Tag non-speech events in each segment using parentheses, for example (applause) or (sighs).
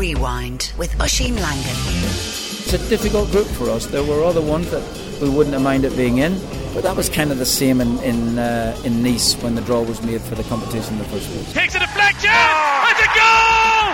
Rewind with Oisin Langan. It's a difficult group for us. There were other ones that we wouldn't have minded being in, but that was kind of the same in in, uh, in Nice when the draw was made for the competition in the first place. Takes a deflection! It's a goal!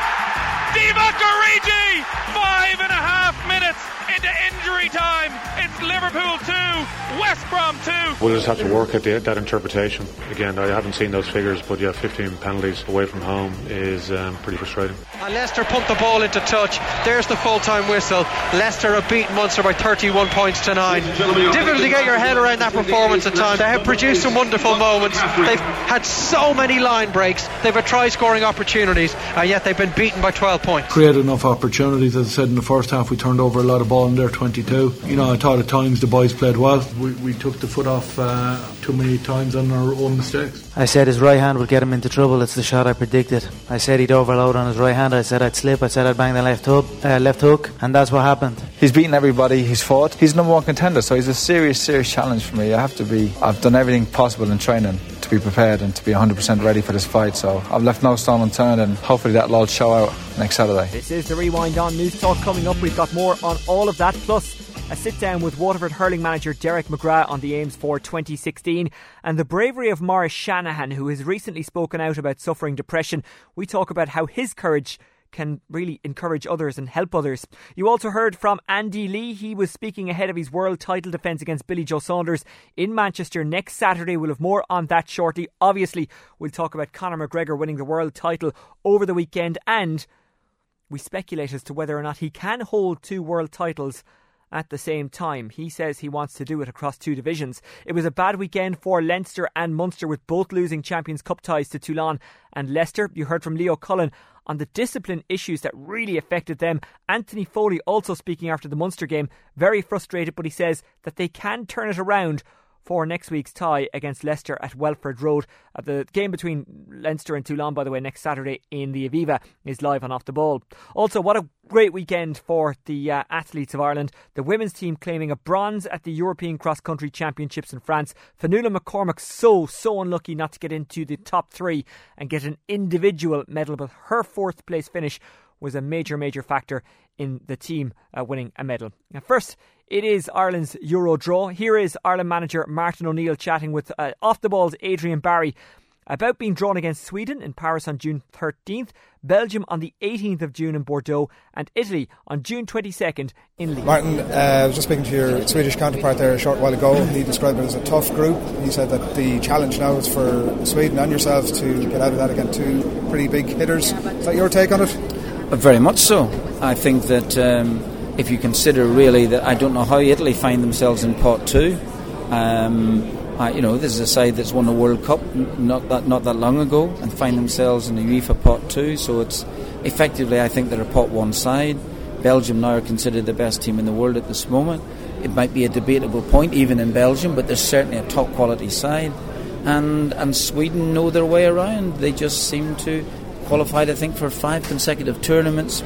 Diva Five and a half minutes into injury time. It's Liverpool 2, West Brom 2. We'll just have to work at the, that interpretation. Again, I haven't seen those figures, but yeah, 15 penalties away from home is um, pretty frustrating. And Leicester put the ball into touch. There's the full time whistle. Leicester have beaten Munster by 31 points to 9. Difficult to get your head around that performance at times. They have produced some wonderful moments. They've had so many line breaks. They've had try scoring opportunities, and yet they've been beaten by 12 points. Created enough enough opportunities. As I said in the first half, we turned over a lot of ball in their 22. You know, I thought at times the boys played well. We, we took the foot off uh, too many times on our own mistakes. I said his right hand would get him into trouble. It's the shot I predicted. I said he'd overload on his right hand. I said I'd slip. I said I'd bang the left hook, uh, left hook, and that's what happened. He's beaten everybody he's fought. He's number one contender, so he's a serious, serious challenge for me. I have to be. I've done everything possible in training to be prepared and to be 100% ready for this fight. So I've left no stone unturned, and hopefully that'll all show out next Saturday. This is the rewind on Newstalk coming up. We've got more on all of that plus a sit down with Waterford hurling manager Derek McGrath on the aims for 2016 and the bravery of Maurice Shanahan, who has recently spoken out about suffering depression. We talk about how his courage can really encourage others and help others. You also heard from Andy Lee. He was speaking ahead of his world title defence against Billy Joe Saunders in Manchester next Saturday. We'll have more on that shortly. Obviously, we'll talk about Conor McGregor winning the world title over the weekend and we speculate as to whether or not he can hold two world titles at the same time. He says he wants to do it across two divisions. It was a bad weekend for Leinster and Munster with both losing Champions Cup ties to Toulon and Leicester. You heard from Leo Cullen on the discipline issues that really affected them. Anthony Foley also speaking after the Munster game, very frustrated, but he says that they can turn it around for next week's tie against Leicester at Welford Road. Uh, the game between Leinster and Toulon, by the way, next Saturday in the Aviva is live on Off the Ball. Also, what a great weekend for the uh, athletes of Ireland. The women's team claiming a bronze at the European Cross Country Championships in France. Fionnuala McCormick so, so unlucky not to get into the top three and get an individual medal, but her fourth place finish was a major, major factor in the team uh, winning a medal. Now, first, it is Ireland's Euro draw. Here is Ireland manager Martin O'Neill chatting with uh, off the balls Adrian Barry about being drawn against Sweden in Paris on June 13th, Belgium on the 18th of June in Bordeaux, and Italy on June 22nd in Lille. Martin, uh, I was just speaking to your Swedish counterpart there a short while ago. He described it as a tough group. He said that the challenge now is for Sweden and yourselves to get out of that against two pretty big hitters. Is that your take on it? Very much so. I think that. Um, if you consider really that I don't know how Italy find themselves in pot two. Um, uh, you know, this is a side that's won a World Cup not that not that long ago and find themselves in the UEFA pot two. So it's effectively, I think they're a pot one side. Belgium now are considered the best team in the world at this moment. It might be a debatable point even in Belgium, but they're certainly a top quality side. And and Sweden know their way around. They just seem to qualified, I think, for five consecutive tournaments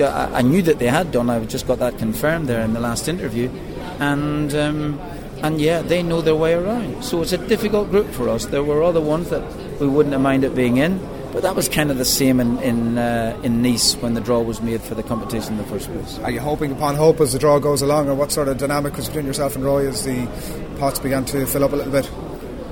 I knew that they had done. I've just got that confirmed there in the last interview, and um, and yeah, they know their way around. So it's a difficult group for us. There were other ones that we wouldn't have minded being in, but that was kind of the same in in, uh, in Nice when the draw was made for the competition in the first place. Are you hoping upon hope as the draw goes along, or what sort of dynamic was between yourself and Roy as the pots began to fill up a little bit?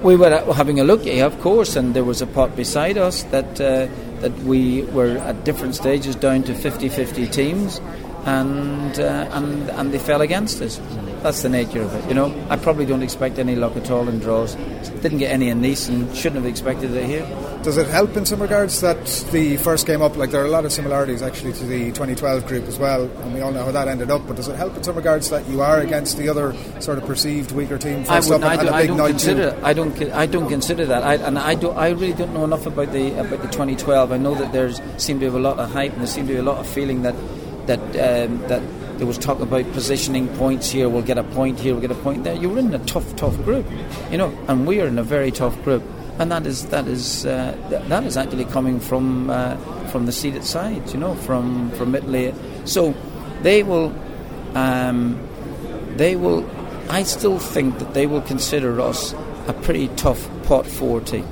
We were having a look, yeah, of course, and there was a pot beside us that. Uh, that we were at different stages down to 50-50 teams and, uh, and, and they fell against us. That's the nature of it, you know. I probably don't expect any luck at all in draws. Didn't get any in Nice and shouldn't have expected it here. Does it help in some regards that the first game up, like there are a lot of similarities actually to the 2012 group as well, and we all know how that ended up. But does it help in some regards that you are against the other sort of perceived weaker team first I up and, I, do, a big I don't consider. I don't. I don't consider that. I, and I do. I really don't know enough about the about the 2012. I know that there's seem to be a lot of hype and there seem to be a lot of feeling that that um, that there was talk about positioning points here. We'll get a point here. We'll get a point there. You're in a tough, tough group, you know, and we are in a very tough group and that is that is uh, that is actually coming from uh, from the seeded side, you know, from from Italy. So they will um, they will. I still think that they will consider us a pretty tough pot four team.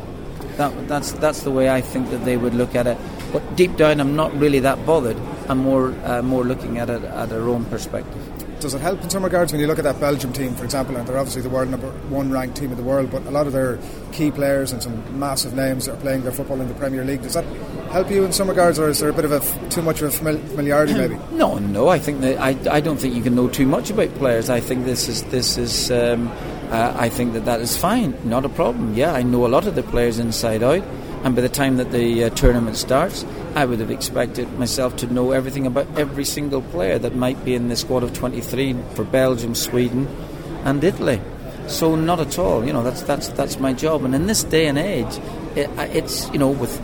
That, that's that's the way I think that they would look at it. But deep down, I'm not really that bothered and more uh, more looking at it at our own perspective. Does it help in some regards when you look at that Belgium team, for example, and they're obviously the world number one ranked team in the world, but a lot of their key players and some massive names are playing their football in the Premier League. Does that help you in some regards, or is there a bit of a too much of a familiarity maybe? (clears throat) No, no. I think that I, I don't think you can know too much about players. I think this is this is. Um, uh, I think that that is fine, not a problem. Yeah, I know a lot of the players inside out, and by the time that the uh, tournament starts, I would have expected myself to know everything about every single player that might be in the squad of 23 for Belgium, Sweden, and Italy. So not at all. You know, that's that's that's my job. And in this day and age, it, it's you know with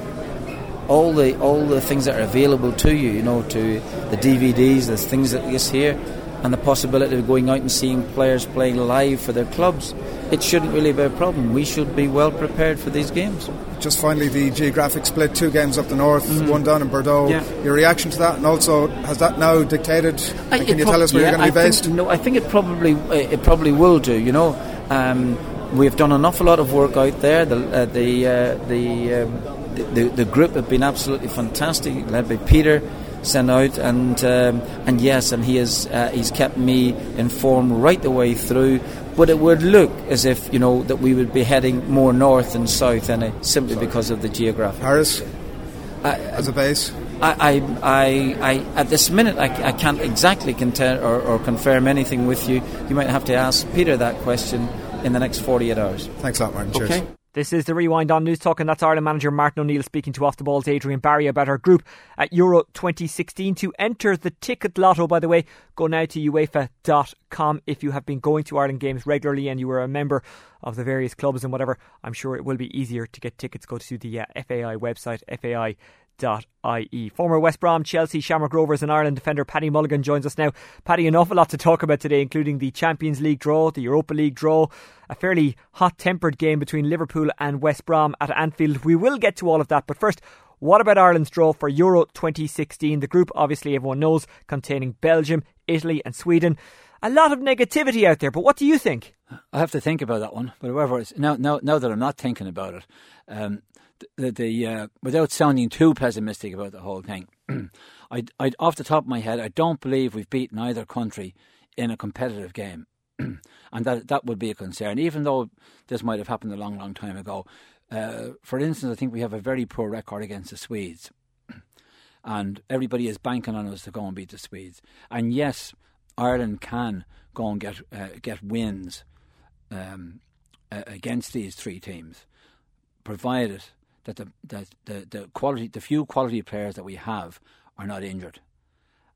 all the all the things that are available to you, you know, to the DVDs, the things that you here and the possibility of going out and seeing players playing live for their clubs, it shouldn't really be a problem. We should be well prepared for these games. Just finally, the geographic split two games up the north, mm. one down in Bordeaux. Yeah. Your reaction to that, and also has that now dictated? I, can you prob- tell us where yeah, you're going to be based? Think, no, I think it probably it probably will do. You know, um, we've done an awful lot of work out there. The uh, the uh, the, um, the, the the group have been absolutely fantastic, led by Peter sent out, and um, and yes, and he has uh, he's kept me informed right the way through. But it would look as if you know that we would be heading more north than south, and it, simply because of the geography. Paris, as a base. I, I, I, I, at this minute, I, I can't exactly contend or, or confirm anything with you. You might have to ask Peter that question in the next 48 hours. Thanks a lot, Martin. Cheers. This is the Rewind on Newstalk, and that's Ireland manager Martin O'Neill speaking to Off the Ball's Adrian Barry about our group at Euro 2016. To enter the ticket lotto, by the way, go now to UEFA.com. If you have been going to Ireland games regularly and you are a member of the various clubs and whatever, I'm sure it will be easier to get tickets. Go to the uh, FAI website, FAI ie. Former West Brom, Chelsea, Shamrock Rovers, and Ireland defender Paddy Mulligan joins us now. Paddy, an awful lot to talk about today, including the Champions League draw, the Europa League draw, a fairly hot tempered game between Liverpool and West Brom at Anfield. We will get to all of that, but first, what about Ireland's draw for Euro 2016? The group, obviously, everyone knows, containing Belgium, Italy, and Sweden. A lot of negativity out there, but what do you think? I have to think about that one. But however, now, now, now that I'm not thinking about it, um, the, the uh, without sounding too pessimistic about the whole thing, (clears throat) I, I, off the top of my head, I don't believe we've beaten either country in a competitive game, (clears throat) and that that would be a concern. Even though this might have happened a long, long time ago. Uh, for instance, I think we have a very poor record against the Swedes, (clears throat) and everybody is banking on us to go and beat the Swedes. And yes, Ireland can go and get uh, get wins um, against these three teams, provided that the, the, the quality, the few quality players that we have are not injured,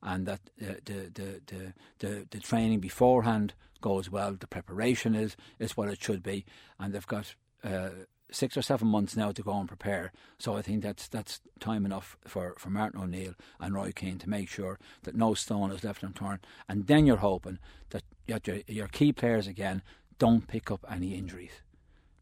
and that the the the the, the, the training beforehand goes well. The preparation is is what it should be, and they've got. Uh, six or seven months now to go and prepare. So I think that's that's time enough for, for Martin O'Neill and Roy Keane to make sure that no stone is left unturned. And then you're hoping that your, your key players again don't pick up any injuries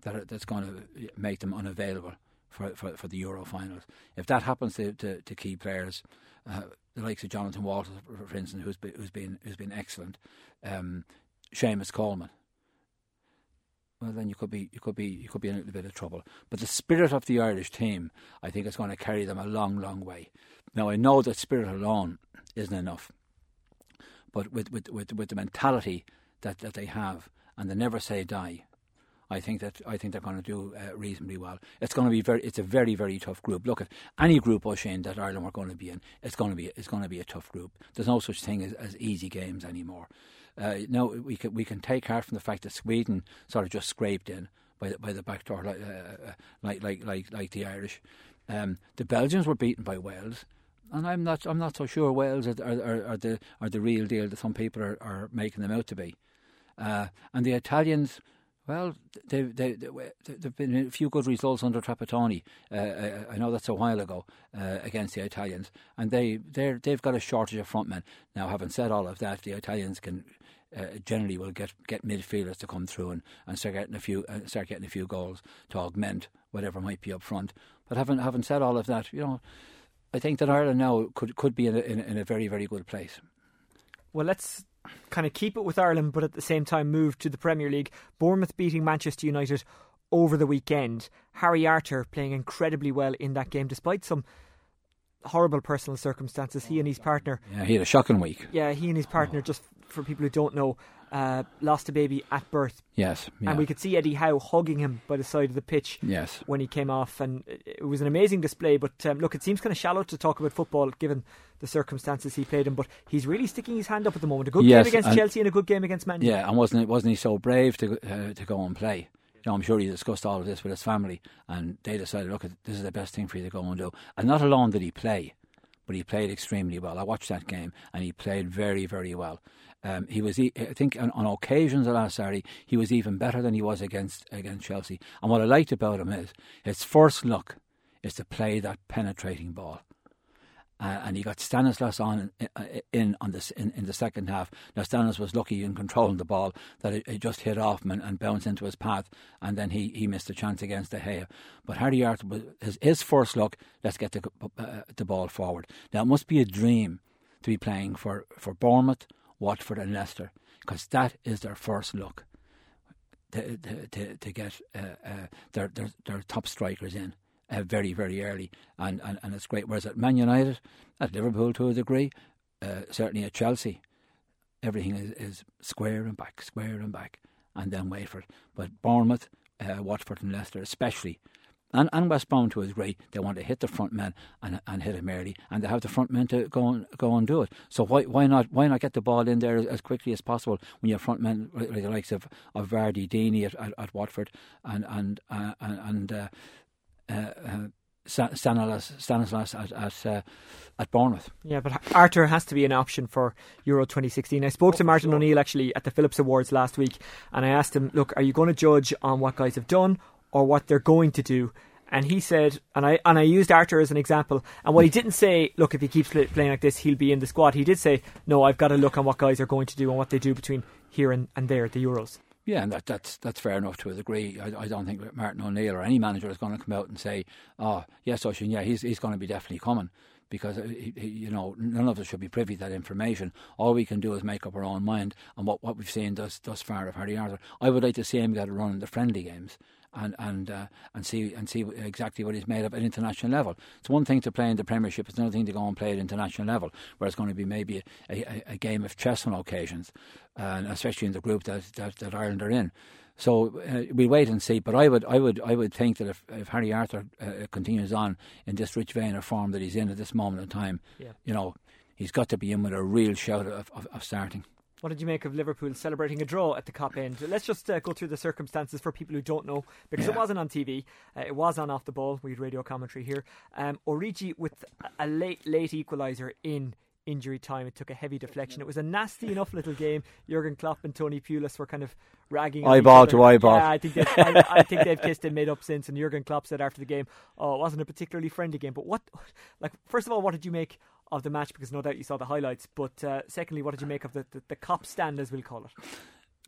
that are, that's going to make them unavailable for, for, for the Euro finals. If that happens to, to, to key players, uh, the likes of Jonathan Walters, for instance, who's been, who's been, who's been excellent, um, Seamus Coleman, well then you could be you could be you could be in a little bit of trouble. But the spirit of the Irish team, I think, is going to carry them a long, long way. Now I know that spirit alone isn't enough, but with with with, with the mentality that, that they have and the never say die, I think that I think they're going to do uh, reasonably well. It's going to be very. It's a very very tough group. Look at any group, Oisin, that Ireland are going to be in. It's going to be it's going to be a tough group. There's no such thing as, as easy games anymore. Uh, no, we can we can take heart from the fact that Sweden sort of just scraped in by the, by the back door like uh, uh like, like like like the Irish. Um, the Belgians were beaten by Wales and I'm not I'm not so sure Wales are, are, are, the are the real deal that some people are, are making them out to be. Uh, and the Italians, well, they, they, they, have been a few good results under Trapattoni. Uh, I, know that's a while ago uh, against the Italians, and they they've got a shortage of frontmen. Now, having said all of that, the Italians can uh, generally will get get midfielders to come through and, and start getting a few uh, start getting a few goals to augment whatever might be up front. But having having said all of that, you know, I think that Ireland now could could be in a, in, in a very very good place. Well, let's kind of keep it with Ireland, but at the same time move to the Premier League. Bournemouth beating Manchester United over the weekend. Harry Arter playing incredibly well in that game, despite some horrible personal circumstances. He and his partner. Yeah, he had a shocking week. Yeah, he and his partner, just for people who don't know, uh, lost a baby at birth. Yes, yeah. and we could see Eddie Howe hugging him by the side of the pitch. Yes. when he came off, and it was an amazing display. But um, look, it seems kind of shallow to talk about football given the circumstances he played in. But he's really sticking his hand up at the moment. A good Yes, game against and- Chelsea and a good game against Man. Yeah, and wasn't it, wasn't he so brave to uh, to go and play? You know, I'm sure he discussed all of this with his family, and they decided, look, this is the best thing for you to go and do. And not alone did he play, but he played extremely well. I watched that game, and he played very, very well. Um, he was, I think, on, on occasions last Saturday, he was even better than he was against against Chelsea. And what I liked about him is his first look is to play that penetrating ball. Uh, and he got Stanislas on in, in on this in, in the second half. Now Stanislas was lucky in controlling the ball that it, it just hit off him and, and bounced into his path, and then he, he missed a chance against De Gea. But Harry Arter was his, his first look. Let's get the uh, the ball forward. Now it must be a dream to be playing for for Bournemouth, Watford, and Leicester because that is their first look to to, to, get uh, uh, their, their their top strikers in uh, very very early, and, and and it's great. Whereas at Man United, at Liverpool to a degree, uh, certainly at Chelsea, everything is, is square and back, square and back, and then wait for it. But Bournemouth, uh, Watford, and Leicester, especially. And, and to a degree, they want to hit the front men and and hit them early, and they have the front men to go and go and do it. So why why not why not get the ball in there as, quickly as possible when you have front men like the likes of of Vardy, Deeney at, at, at Watford, and and uh, and, uh, uh, Stanislas, Stanislas at at, uh, at Bournemouth. Yeah, but Arter has to be an option for Euro 2016. I spoke to Martin O'Neill actually at the Phillips Awards last week, and I asked him, "Look, are you going to judge on what guys have done or what they're going to do?" And he said, and I and I used Arter as an example. And what he didn't say, look, if he keeps playing like this, he'll be in the squad. He did say, no, I've got to look on what guys are going to do and what they do between here and, and there at the Euros. Yeah, and that, that's that's fair enough to a degree. I, I don't think Martin O'Neill or any manager is going to come out and say, "Oh, yes, Oisin, yeah, he's he's going to be definitely coming," because uh, you know none of us should be privy to that information. All we can do is make up our own mind on what, what we've seen thus thus far of Harry Arter. I would like to see him get a run in the friendly games. And and uh, and see and see exactly what he's made of at international level. It's one thing to play in the Premiership; it's another thing to go and play at international level, where it's going to be maybe a, a, a game of chess on occasions, and especially in the group that that, that Ireland are in. So uh, we wait and see. But I would, I would, I would think that if, if Harry Arter uh, continues on in this rich vein of form that he's in at this moment in time, Yeah. you know, he's got to be in with a real shout of, of, of starting. What did you make of Liverpool celebrating a draw at the Kop end? Let's just uh, go through the circumstances for people who don't know, because it wasn't on TV. Uh, it was on off the ball. We had radio commentary here. Um, Origi with a late, late equaliser in injury time. It took a heavy deflection. It was a nasty enough little game. Jurgen Klopp and Tony Pulis were kind of ragging Eyeball to eyeball. Yeah, I think they've, I, I think they've kissed and made up since. And Jurgen Klopp said after the game, "Oh, it wasn't a particularly friendly game." But what, like, first of all, what did you make? Of the match, because no doubt you saw the highlights. But uh, secondly, what did you make of the, the, the cop stand, as we'll call it?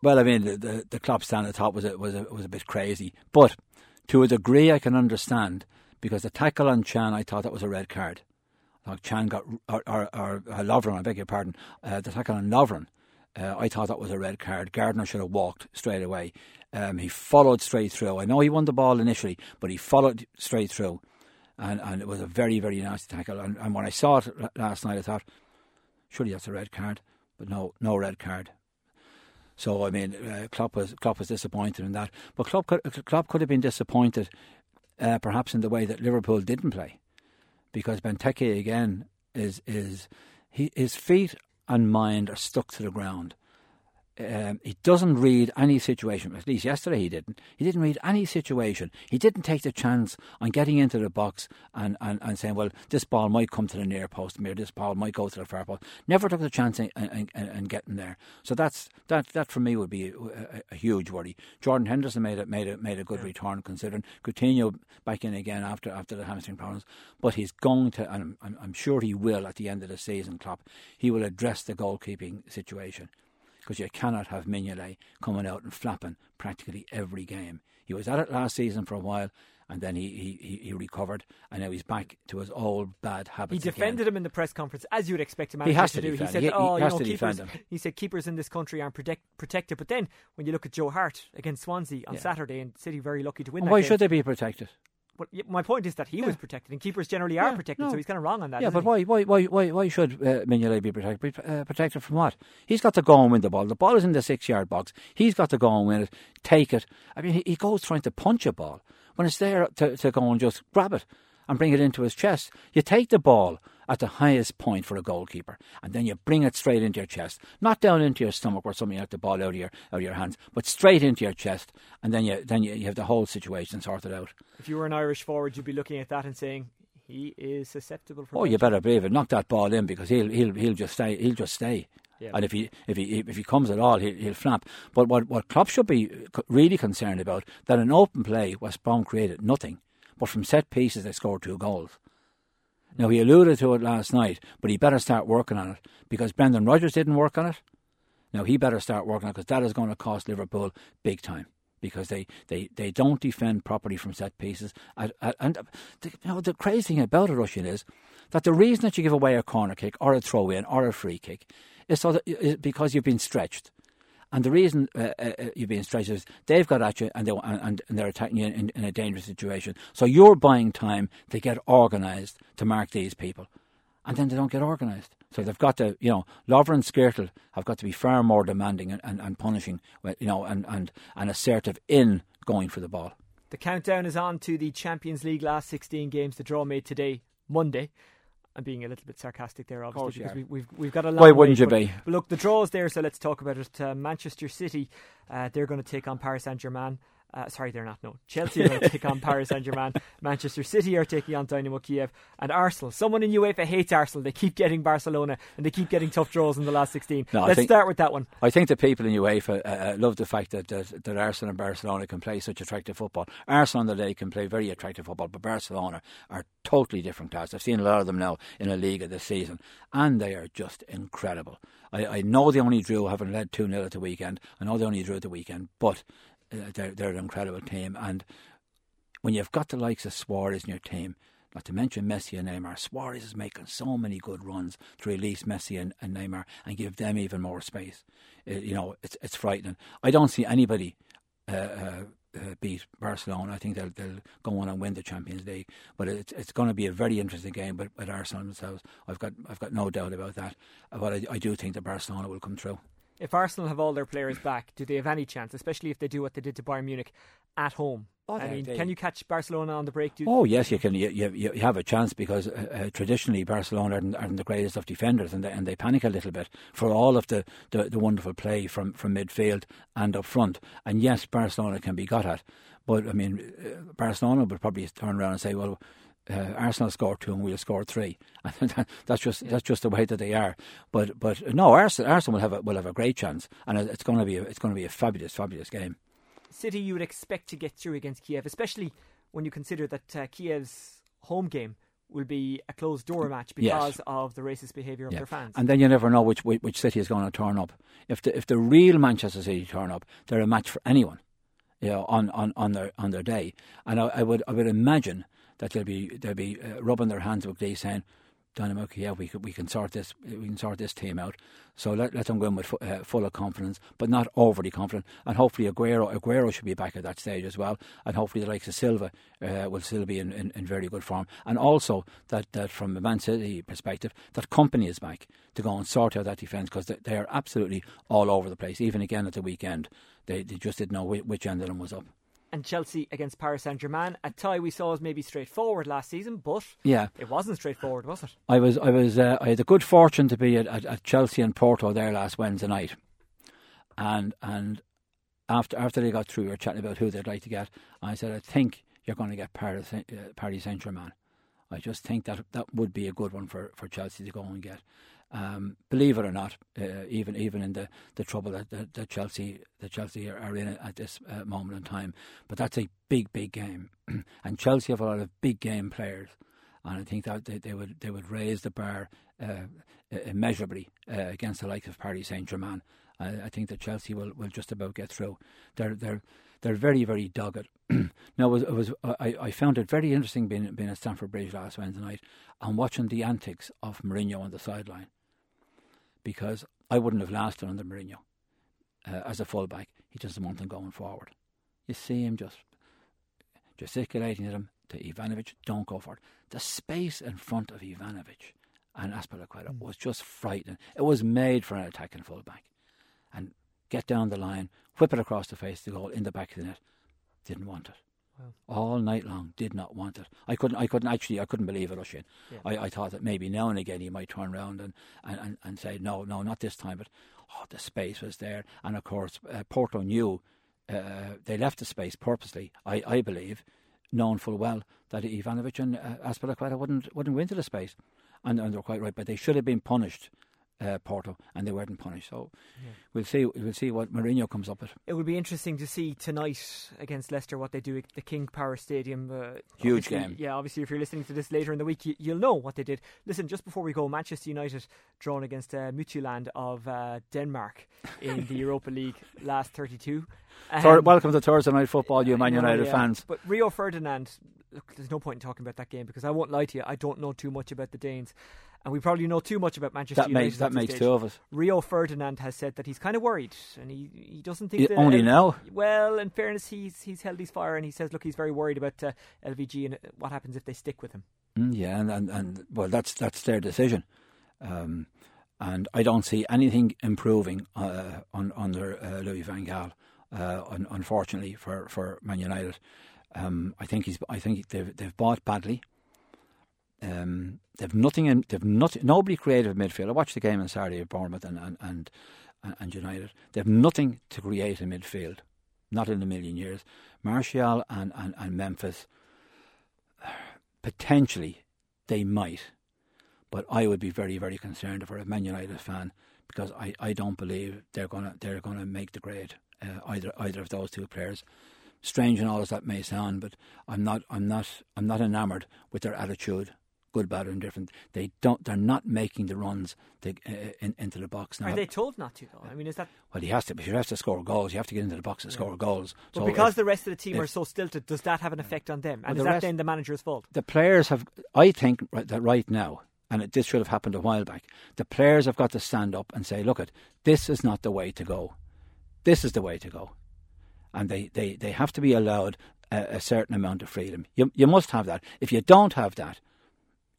Well, I mean, the the, the Klopp stand at the top was a, was a, was a bit crazy, but to a degree, I can understand because the tackle on Chan, I thought that was a red card. Thought Chan got or, or, or uh, Lovren, I beg your pardon, uh, the tackle on Lovren. Uh, I thought that was a red card. Gardner should have walked straight away. Um, he followed straight through. I know he won the ball initially, but he followed straight through, and, and it was a very very nasty tackle. And, and when I saw it last night, I thought, surely that's a red card, but no, no red card. So I mean, uh, Klopp was Klopp was disappointed in that, but Klopp could, Klopp could have been disappointed, uh, perhaps in the way that Liverpool didn't play, because Benteke again is is he, his feet and mind are stuck to the ground. Um, he doesn't read any situation. At least yesterday he didn't. He didn't read any situation. He didn't take the chance on getting into the box and, and, and saying, "Well, this ball might come to the near post, or this ball might go to the far post." Never took the chance in getting there. So that's that. That for me would be a, a, huge worry. Jordan Henderson made a made a made a good return considering Coutinho back in again after after the hamstring problems. But he's going to, and I'm, I'm sure he will at the end of the season. Klopp, he will address the goalkeeping situation because you cannot have Mignolet coming out and flapping practically every game. He was at it last season for a while, and then he, he, he recovered, and now he's back to his old bad habits. He defended again. him in the press conference, as you would expect a He has to do. defend He said. He- "Oh, he you know, to keepers." him. He said, "Keepers in this country aren't protect, protected." But then, when you look at Joe Hart against Swansea on Yeah. Saturday, and City very lucky to win. Why game. should they be protected? But my point is that he yeah. was protected, and keepers generally are protected, no. so he's kind of wrong on that. Yeah, but why, why, why, why, why should uh, Mignolet be protected? Uh, protected from what? He's got to go and win the ball. The ball is in the six-yard box. He's got to go and win it, take it. I mean, he, he goes trying to punch a ball when it's there to, to go and just grab it and bring it into his chest. You take the ball at the highest point for a goalkeeper, and then you bring it straight into your chest, not down into your stomach where something had the ball out of your out of your hands, but straight into your chest, and then you then you, you have the whole situation sorted out. If you were an Irish forward, you'd be looking at that and saying, he is susceptible. For oh, you better believe it. Knock that ball in because he'll he'll he'll just stay. He'll just stay. Yeah. And if he if he if he comes at all, he'll, he'll flap. But what what Klopp should be really concerned about that in open play, West Brom created nothing, but from set pieces they scored two goals. Now, he alluded to it last night, but he better start working on it because Brendan Rodgers didn't work on it. Now, he better start working on it because that is going to cost Liverpool big time because they, they, they don't defend properly from set pieces. And, the, you know, the crazy thing about it, Russian, is that the reason that you give away a corner kick or a throw in or a free kick is, so that, is because you've been stretched. And the reason uh, uh, uh, you're being stretched is they've got at you and, they, and, and they're attacking you in, in a dangerous situation. So you're buying time to get organised to mark these people. And then they don't get organised. So they've got to, you know, Lovren and Skrtel have got to be far more demanding and, and, and punishing, you know, and, and, and assertive in going for the ball. The countdown is on to the Champions League last 16 games. The draw made today, Monday. I'm being a little bit sarcastic there, obviously, because we, have we've, we've got a long Why wouldn't way, you be? But look, the draw is there, so let's talk about it. Uh, Manchester City, uh, they're going to take on Paris Saint Germain. Uh, sorry, they're not. No, Chelsea are going to take on Paris Saint Germain. (laughs) Manchester City are taking on Dynamo Kiev, and Arsenal. Someone in UEFA hates Arsenal. They keep getting Barcelona, and they keep getting tough draws in the last sixteen. No, Let's think, start with that one. I think the people in UEFA uh, uh, love the fact that, that, that Arsenal and Barcelona can play such attractive football. Arsenal on the day can play very attractive football, but Barcelona are totally different class. I've seen a lot of them now in a league this season, and they are just incredible. I, I know they only drew, having led 2 0 at the weekend. I know they only drew at the weekend, but they're, they're an incredible team. And when you've got the likes of Suarez in your team, not to mention Messi and Neymar, Suarez is making so many good runs to release Messi and, and Neymar and give them even more space. Uh, you know, it's it's frightening. I don't see anybody uh, uh, uh, beat Barcelona. I think they'll, they'll go on and win the Champions League. But it's it's going to be a very interesting game. But with Arsenal themselves, I've got I've got no doubt about that. But I, I do think that Barcelona will come through if Arsenal have all their players back, do they have any chance? Especially if they do what they did to Bayern Munich at home. Oh, I mean, they, can you catch Barcelona on the break? Do oh yes, you can. You, you, you have a chance because uh, uh, traditionally Barcelona aren't, aren't, the greatest of defenders, and they, and they panic a little bit for all of the, the, the wonderful play from, from midfield and up front. And yes, Barcelona can be got at, but I mean, uh, Barcelona would probably turn around and say, well uh, Arsenal scored two and we'll score three. (laughs) that's just yeah. that's just the way that they are. But but no, Arsenal, Arsenal will have a, will have a great chance, and it's going to be a, it's going to be a fabulous fabulous game. City, you would expect to get through against Kiev, especially when you consider that uh, Kiev's home game will be a closed door match because yes. of the racist behaviour of yeah. their fans. And then you never know which which city is going to turn up. If the if the real Manchester City turn up, they're a match for anyone, you know, on, on, on their on their day. And I, I would I would imagine that they'll be they'll be uh, rubbing their hands with these saying, Dynamo, yeah, we can, we can sort this we can sort this team out. So let, let them go in with uh, full of confidence, but not overly confident. And hopefully Aguero Aguero should be back at that stage as well. And hopefully the likes of Silva uh, will still be in, in, in, very good form. And also that, that from a Man City perspective, that Kompany is back to go and sort out that defence because they, they, are absolutely all over the place. Even again at the weekend, they, they just didn't know which end of them was up and Chelsea against Paris Saint Germain. A tie we saw as maybe straightforward last season, but yeah, it wasn't straightforward, was it? I was, I was, uh, I had the good fortune to be at, at, at, Chelsea and Porto there last Wednesday night, and and after after they got through, we were chatting about who they'd like to get. I said, I think you're going to get Paris, uh, Paris Saint Germain. I just think that that would be a good one for, for Chelsea to go and get. Um, believe it or not, uh, even even in the, the trouble that, that, that Chelsea that Chelsea are, are in at this uh, moment in time, but that's a big big game, (clears throat) and Chelsea have a lot of big game players, and I think that they, they would they would raise the bar uh, immeasurably uh, against the likes of Paris Saint Germain. I, I, think that Chelsea will, will just about get through. They're they're they're very very dogged. (clears throat) now it was, it was I, I found it very interesting being being at Stamford Bridge last Wednesday night and watching the antics of Mourinho on the sideline because I wouldn't have lasted under Mourinho uh, as a fullback. He doesn't want them going forward. You see him just gesticulating at him, to Ivanovic, don't go for it. The space in front of Ivanovic and Azpilicueta mm. was just frightening. It was made for an attacking fullback. And get down the line, whip it across the face of the goal in the back of the net. Didn't want it. Wow. All night long, did not want it. I couldn't. I couldn't actually. I couldn't believe it, Oisin. Yeah. I, I thought that maybe now and again he might turn around and, and, and, and say no, no, not this time. But oh, the space was there, and of course uh, Porto knew uh, they left the space purposely. I, I believe, knowing full well that Ivanovic and uh, Azpilicueta wouldn't wouldn't go into the space, and, and they're quite right. But they should have been punished uh, Porto, and they weren't punished. So yeah. we'll see. We'll see what Mourinho comes up with. It will be interesting to see tonight against Leicester what they do at the King Power Stadium. Uh, Huge game. Yeah, obviously, if you're listening to this later in the week, you, will know what they did. Listen, just before we go, Manchester United drawn against uh, Midtjylland of uh, Denmark in the (laughs) Europa League last 32. Um, welcome to Thursday night football, you Man United yeah. fans. But Rio Ferdinand, look, there's no point in talking about that game because I won't lie to you, I don't know too much about the Danes and we probably know too much about Manchester that United. Makes, that makes two of us. Rio Ferdinand has said that he's kind of worried, and he he doesn't think that only now. Well, in fairness, he's he's held his fire, and he says, look, he's very worried about uh, LVG and what happens if they stick with him. Mm, yeah, and, and, and well, that's that's their decision. Um, and I don't see anything improving uh, on, under uh, Louis Van Gaal. Uh, un, unfortunately for, for Man United, um, I think he's. I think they've they've bought badly. Um, they've nothing in. They've nothing. Nobody creative midfield. I watched the game on Saturday at Bournemouth and and and, and United. They've nothing to create in midfield. Not in a million years. Martial and, and, and Memphis. Potentially, they might, but I would be very very concerned if I were a Man United fan because I, I don't believe they're gonna they're gonna make the grade uh, either either of those two players strange and all as that may sound, but I'm not I'm not I'm not enamoured with their attitude good, bad, or indifferent. They don't. They're not making the runs to, uh, in, into the box now. Are they told not to though? I mean, is that? Well, he has to. But he has to score goals. You have to get into the box and yeah. score goals. But so because if, the rest of the team if, are so stilted, does that have an effect on them? And well, is the that rest, then the manager's fault? The players have. I think that right now. And it, this should have happened a while back. The players have got to stand up and say, "Look, at this is not the way to go. This is the way to go." And they, they, they have to be allowed a, a, certain amount of freedom. You you must have that. If you don't have that,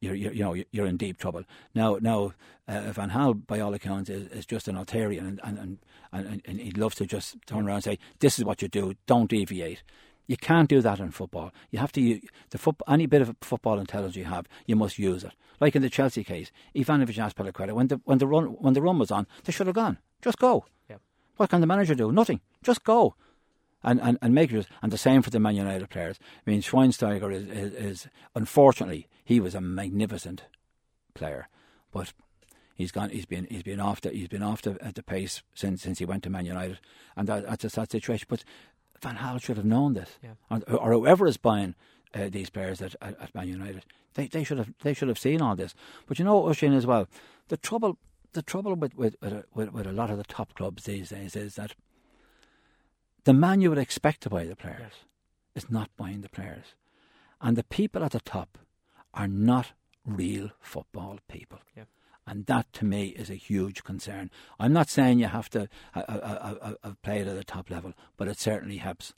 you're, you're you know you're in deep trouble. Now now uh, Van Gaal, by all accounts, is, is just an Altarian, and and, and, and and he'd love to just turn around and say, "This is what you do. Don't deviate." You can't do that in football. You have to use the foot, any bit of football intelligence you have. You must use it. Like in the Chelsea case, Ivanovic Azpilicueta when the when the run when the run was on, they should have gone. Just go. Yeah. What can the manager do? Nothing. Just go and, and, and make it. And the same for the Man United players. I mean, Schweinsteiger is, is, is unfortunately he was a magnificent player, but he's gone. He's been he's been off the he's been off the, at the pace since since he went to Man United, and that, that's a sad situation. But Van Gaal should have known this, yeah. or, or, whoever is buying uh, these players at, at, at, Man United, they, they should have they should have seen all this. But you know, Oisin as well, the trouble the trouble with with, with, with a lot of the top clubs these days is that the man you would expect to buy the players yes. is not buying the players. And the people at the top are not real football people. Yeah. And that to me is a huge concern. I'm not saying you have to uh, uh, uh, uh, play it at the top level, but it certainly helps.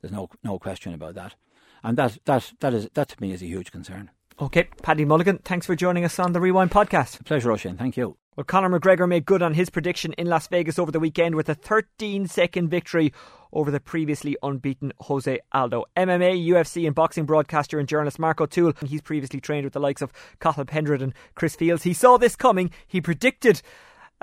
There's no no question about that. And that, that, that, is, that to me is a huge concern. Okay, Paddy Mulligan, thanks for joining us on the Rewind podcast. A pleasure, Oisin. Thank you. Well, Conor McGregor made good on his prediction in Las Vegas over the weekend with a 13 second victory over the previously unbeaten Jose Aldo. MMA, UFC, and boxing broadcaster and journalist Mark O'Toole. He's previously trained with the likes of Cathal Pendred and Chris Fields. He saw this coming. He predicted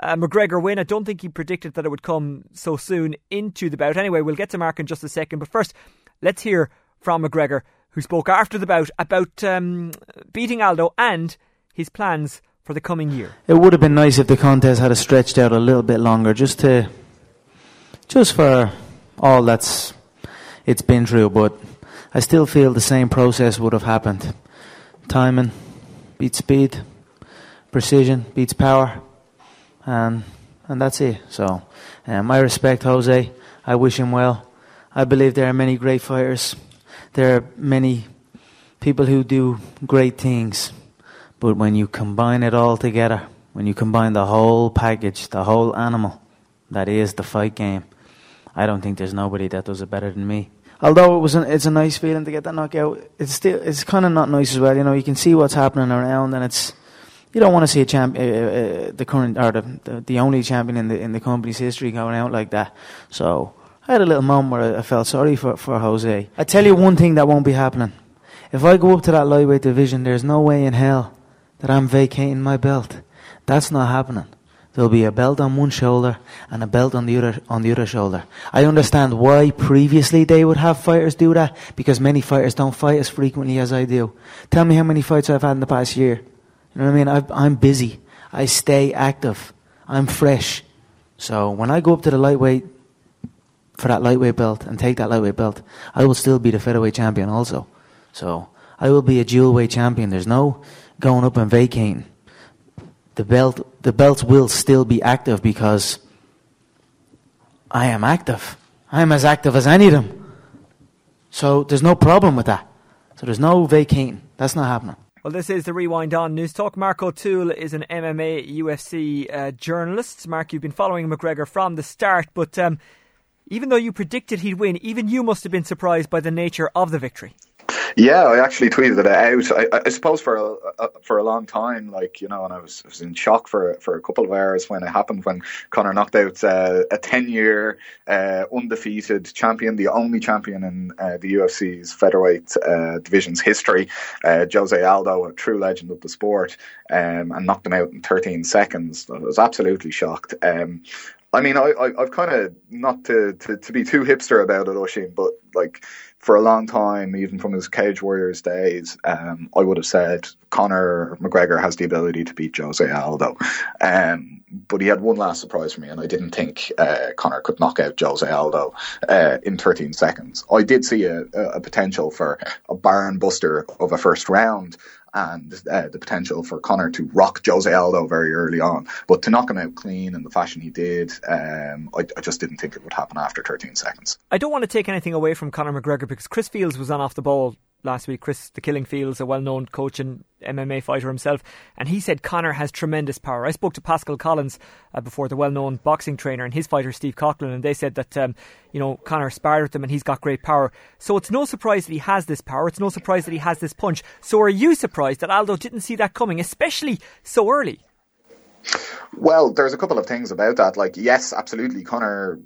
uh, McGregor win. I don't think he predicted that it would come so soon into the bout. Anyway, we'll get to Mark in just a second. But first, let's hear from McGregor, who spoke after the bout about um, beating Aldo and his plans for the coming year? It would have been nice if the contest had stretched out a little bit longer, just to, just for all that's it's been through. But I still feel the same process would have happened. Timing beats speed, precision beats power, and and that's it. So, um, I respect Jose. I wish him well. I believe there are many great fighters. There are many people who do great things but when you combine it all together, when you combine the whole package, the whole animal that is the fight game, I don't think there's nobody that does it better than me. although it was an, it's a nice feeling to get that knockout, it's still it's kind of not nice as well. You know, you can see what's happening around, and it's you don't want to see a champ, uh, uh, the current or the, the, the only champion in the in the company's history going out like that. So I had a little moment where I felt sorry for for Jose. I tell you one thing that won't be happening. If I go up to that lightweight division, there's no way in hell that I'm vacating my belt. That's not happening. There'll be a belt on one shoulder and a belt on the other on the other shoulder. I understand why previously they would have fighters do that because many fighters don't fight as frequently as I do. Tell me how many fights I've had in the past year. You know what I mean? i am busy. I stay active. I'm fresh. So when I go up to the lightweight for that lightweight belt and take that lightweight belt, I will still be the featherweight champion also. So I will be a dual weight champion. There's no going up and vacating the belt the belts will still be active because I am active. I am as active as any of them. So there's no problem with that. So there's no vacating. That's not happening. Well, this is the Rewind On Newstalk. Mark O'Toole is an MMA UFC uh, journalist. Mark, you've been following McGregor from the start, but um, even though you predicted he'd win, even you must have been surprised by the nature of the victory. Yeah, I actually tweeted it out. I, I suppose for a, for a long time, like you know, and I was, I was in shock for for a couple of hours when it happened when Conor knocked out uh, a ten year uh, undefeated champion, the only champion in uh, the UFC's featherweight uh, division's history, uh, Jose Aldo, a true legend of the sport, um, and knocked him out in 13 seconds. I was absolutely shocked. Um, I mean, I, I, have kind of not to, to, to be too hipster about it, Oisin, but like for a long time, even from his Cage Warriors days, um, I would have said Conor McGregor has the ability to beat Jose Aldo. Um, but he had one last surprise for me, and I didn't think uh, Conor could knock out Jose Aldo uh, in 13 seconds. I did see a, a potential for a barn buster of a first round and uh, the potential for Conor to rock Jose Aldo very early on. But to knock him out clean in the fashion he did, um, I, I, just didn't think it would happen after 13 seconds. I don't want to take anything away from Conor McGregor because Chris Fields was on off the ball last week. Chris, the Killing Fields, a well-known coach and MMA fighter himself, and he said Conor has tremendous power. I spoke to Pascal Collins uh, before, the well-known boxing trainer, and his fighter Steve Coughlin, and they said that um, you know Conor sparred with him and he's got great power. So it's no surprise that he has this power. It's no surprise that he has this punch. So are you surprised that Aldo didn't see that coming, especially so early? Well, there's a couple of things about that. Like, yes, absolutely, Conor